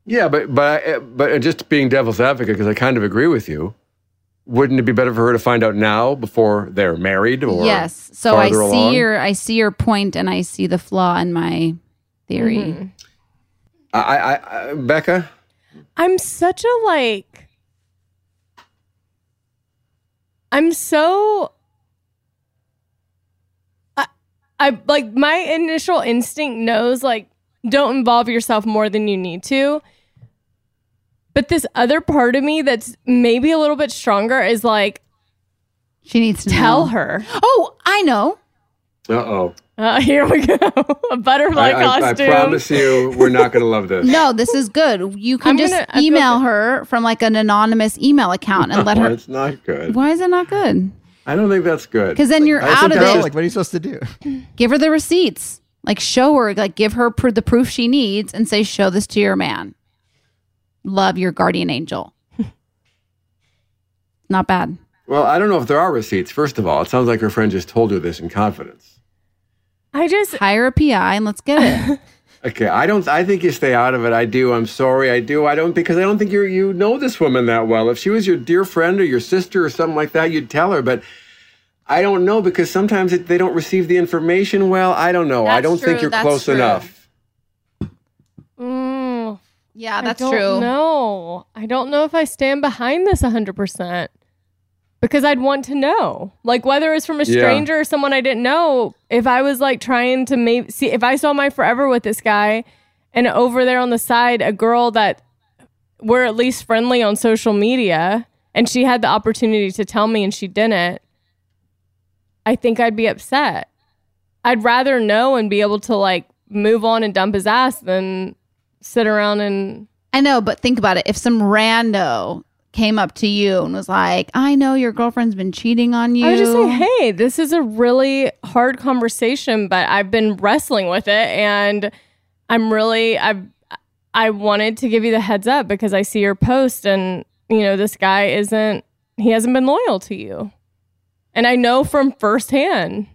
[SPEAKER 4] Yeah, but but but just being devil's advocate because I kind of agree with you. Wouldn't it be better for her to find out now before they're married or
[SPEAKER 1] yes. So I see
[SPEAKER 4] along?
[SPEAKER 1] your I see your point and I see the flaw in my theory.
[SPEAKER 3] Mm-hmm.
[SPEAKER 4] I, I, I Becca?
[SPEAKER 3] I'm such a like I'm so I, I like my initial instinct knows like don't involve yourself more than you need to. But this other part of me that's maybe a little bit stronger is like
[SPEAKER 1] She needs to
[SPEAKER 3] tell
[SPEAKER 1] know.
[SPEAKER 3] her.
[SPEAKER 1] Oh, I know.
[SPEAKER 4] Uh oh.
[SPEAKER 3] Uh, here we go. a butterfly
[SPEAKER 4] I, I, I promise you, we're not going to love this.
[SPEAKER 1] No, this is good. You can
[SPEAKER 3] I'm
[SPEAKER 1] just
[SPEAKER 3] gonna- I feel
[SPEAKER 1] email her from like an anonymous email account and let
[SPEAKER 4] No,
[SPEAKER 1] her.
[SPEAKER 4] It's not good.
[SPEAKER 1] Why is it not good?
[SPEAKER 4] I don't think that's good.
[SPEAKER 1] Because then you're
[SPEAKER 4] I
[SPEAKER 1] out of
[SPEAKER 4] that's
[SPEAKER 1] it.
[SPEAKER 5] like, what are you supposed to do?
[SPEAKER 1] give her the receipts. Like show her, like give her pr- the proof she needs, and say, "Show this to your man." Love your guardian angel. Not bad.
[SPEAKER 4] Well, I don't know if there are receipts. First of all, it sounds like her friend just told her this in confidence.
[SPEAKER 3] I just
[SPEAKER 1] Hire a PI and let's get it.
[SPEAKER 4] Okay, I don't. I think you stay out of it. I do. I'm sorry. I do. I don't because I don't think you you know this woman that well. If she was your dear friend or your sister or something like that, you'd tell her. But I don't know because sometimes it, they don't receive the information well. I don't know. I don't think you're
[SPEAKER 1] that's
[SPEAKER 4] close
[SPEAKER 1] true.
[SPEAKER 4] enough.
[SPEAKER 3] mm,
[SPEAKER 1] yeah, that's
[SPEAKER 3] I don't
[SPEAKER 1] true.
[SPEAKER 3] No, I don't know if I stand behind this 100% because I'd want to know. Like whether it's from a
[SPEAKER 4] Yeah.
[SPEAKER 3] stranger or someone I didn't know, if I was like trying to maybe see if I saw my forever with this guy and over there on the side a girl that we're at least friendly on social media and she had the opportunity to tell me and she didn't, I think I'd be upset. I'd rather know and be able to like move on and dump his ass than sit around and
[SPEAKER 1] I know, but think about it. If some rando came up to you and was like, I know your girlfriend's been cheating on you.
[SPEAKER 3] I would just say, hey, this is a really hard conversation, but I've been wrestling with it and I'm really I've I wanted to give you the heads up because I see your post and you know, this guy isn't he hasn't been loyal to you. And I know from firsthand.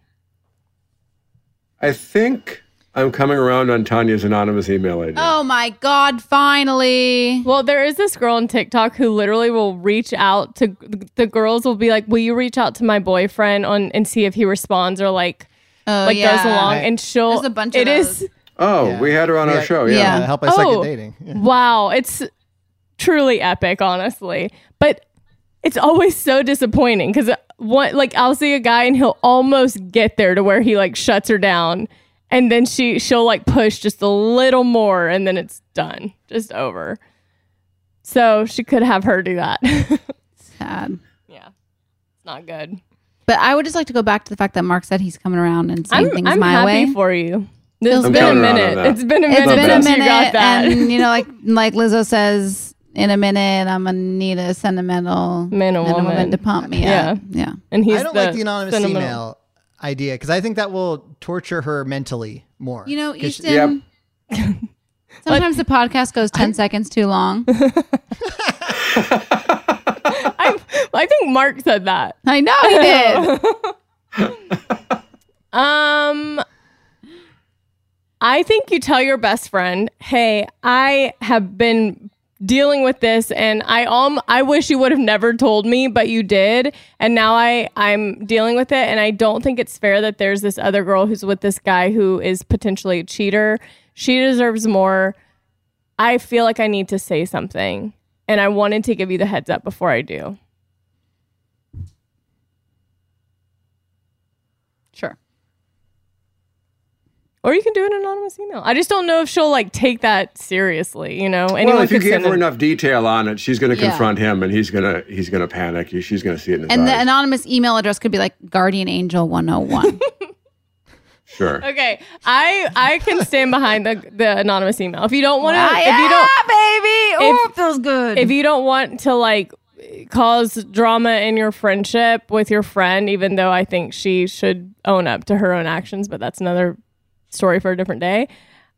[SPEAKER 4] I think I'm coming around on Tanya's anonymous email ID.
[SPEAKER 1] Oh my God, finally.
[SPEAKER 3] Well, there is this girl on TikTok who literally will reach out to the girls will be like, "Will you reach out to my boyfriend on and see if he responds or like
[SPEAKER 1] Oh,
[SPEAKER 3] like
[SPEAKER 1] yeah.
[SPEAKER 3] goes along?"
[SPEAKER 5] Right.
[SPEAKER 3] And she'll
[SPEAKER 1] There's a bunch of
[SPEAKER 3] It is
[SPEAKER 1] those.
[SPEAKER 4] Oh,
[SPEAKER 5] Yeah.
[SPEAKER 4] we had her on our
[SPEAKER 5] Yeah.
[SPEAKER 4] show.
[SPEAKER 1] Yeah.
[SPEAKER 4] Yeah.
[SPEAKER 5] Uh, help us suck
[SPEAKER 3] Oh.
[SPEAKER 5] at dating.
[SPEAKER 3] Wow, it's truly epic, honestly. But it's always so disappointing because what like I'll see a guy and he'll almost get there to where he like shuts her down, and then she she'll like push just a little more, and then it's done, just over. So she could have her do that.
[SPEAKER 1] Sad.
[SPEAKER 3] yeah, it's not good.
[SPEAKER 1] But I would just like to go back to the fact that Mark said he's coming around and saying
[SPEAKER 3] I'm,
[SPEAKER 1] things
[SPEAKER 3] I'm
[SPEAKER 1] my
[SPEAKER 3] happy
[SPEAKER 1] way.
[SPEAKER 3] for you. It's
[SPEAKER 1] Feels
[SPEAKER 3] been
[SPEAKER 1] good.
[SPEAKER 3] a
[SPEAKER 4] I'm counting on
[SPEAKER 3] minute. It's been a minute it's
[SPEAKER 1] been a minute,
[SPEAKER 3] you got that.
[SPEAKER 1] and you know, like like Lizzo says, in a minute, I'm gonna need a sentimental
[SPEAKER 3] Man or
[SPEAKER 1] man or
[SPEAKER 3] woman.
[SPEAKER 1] to pump me
[SPEAKER 3] Yeah.
[SPEAKER 1] up. Yeah.
[SPEAKER 3] And he's
[SPEAKER 5] I don't like the anonymous
[SPEAKER 3] sentimental-
[SPEAKER 5] email idea because I think that will torture her mentally more.
[SPEAKER 1] You know,
[SPEAKER 5] she-
[SPEAKER 1] Easton. Sometimes the podcast goes ten seconds too long.
[SPEAKER 3] I, I think Mark said that.
[SPEAKER 1] I know he did.
[SPEAKER 3] Um, I think you tell your best friend, "Hey, I have been dealing with this, and I um, I wish you would have never told me, but you did, and now I I'm dealing with it, and I don't think it's fair that there's this other girl who's with this guy who is potentially a cheater. She deserves more. I feel like I need to say something, and I wanted to give you the heads up before I do."
[SPEAKER 1] Sure.
[SPEAKER 3] Or you can do an anonymous email. I just don't know if she'll like take that seriously. You know, anyone
[SPEAKER 4] well, if you
[SPEAKER 3] could
[SPEAKER 4] gave
[SPEAKER 3] send
[SPEAKER 4] her
[SPEAKER 3] it.
[SPEAKER 4] enough detail on it, she's going to
[SPEAKER 1] Yeah.
[SPEAKER 4] confront him, and he's going to he's going to panic. She's going to see it in his
[SPEAKER 1] And the anonymous email address could be like Guardian Angel 101.
[SPEAKER 4] sure.
[SPEAKER 3] Okay, I I can stand behind the the anonymous email. If you don't want to,
[SPEAKER 1] Ah,
[SPEAKER 3] if you don't,
[SPEAKER 1] baby. Oh,
[SPEAKER 3] if-
[SPEAKER 1] it feels good.
[SPEAKER 3] if you don't want to like cause drama in your friendship with your friend, even though I think she should own up to her own actions, but that's another story for a different day.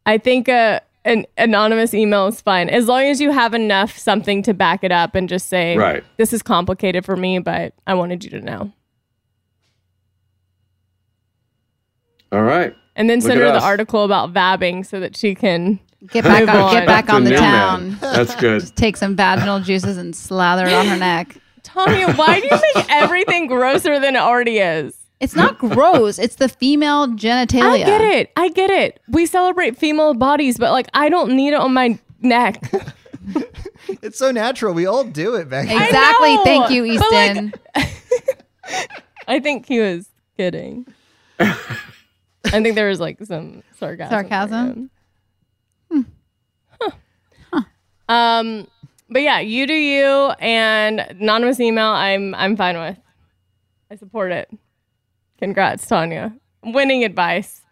[SPEAKER 3] I think uh, an anonymous email is fine as long as you have enough something to back it up and just say,
[SPEAKER 4] Right.
[SPEAKER 3] "This is complicated for me, but I wanted you to know."
[SPEAKER 4] All right.
[SPEAKER 3] And then
[SPEAKER 4] Look
[SPEAKER 3] send
[SPEAKER 4] at
[SPEAKER 3] her the article about vabbing so that she can.
[SPEAKER 1] get back on,
[SPEAKER 3] on.
[SPEAKER 1] get back on the town.
[SPEAKER 4] man. That's good.
[SPEAKER 1] Just Take some vaginal juices and slather it on her neck.
[SPEAKER 3] Tanya, why do you make everything grosser than it already is?
[SPEAKER 1] It's not gross. It's the female genitalia.
[SPEAKER 3] I get it. I get it. We celebrate female bodies, but like I don't need it on my neck.
[SPEAKER 5] it's so natural. We all do it, Becky.
[SPEAKER 1] Exactly.
[SPEAKER 3] know,
[SPEAKER 1] Thank you,
[SPEAKER 3] but, like,
[SPEAKER 1] Easton.
[SPEAKER 3] I think he was kidding. I think there was like some sarcasm.
[SPEAKER 1] Sarcasm?
[SPEAKER 3] for him. Huh. Um, but yeah, you do you, and anonymous email. I'm I'm fine with. I support it. Congrats, Tanya. Winning advice.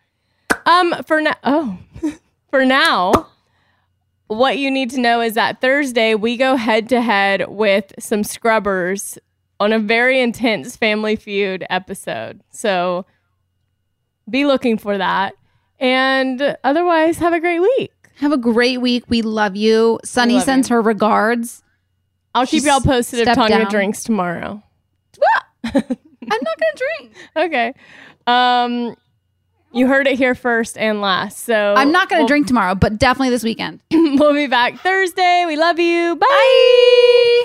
[SPEAKER 3] Um, for now. Oh, for now. What you need to know is that Thursday we go head to head with some scrubbers on a very intense Family Feud episode. So be looking for that. And otherwise, have a great week.
[SPEAKER 1] Have a great week. We love you. Sunny
[SPEAKER 3] love
[SPEAKER 1] sends
[SPEAKER 3] you.
[SPEAKER 1] her regards.
[SPEAKER 3] I'll keep y'all posted if Tanya
[SPEAKER 1] down.
[SPEAKER 3] drinks tomorrow.
[SPEAKER 1] I'm not gonna drink.
[SPEAKER 3] Okay. Um, you heard it here first and last. So
[SPEAKER 1] I'm not gonna
[SPEAKER 3] we'll,
[SPEAKER 1] drink tomorrow, but definitely this weekend.
[SPEAKER 3] We'll be back Thursday. We love you. Bye.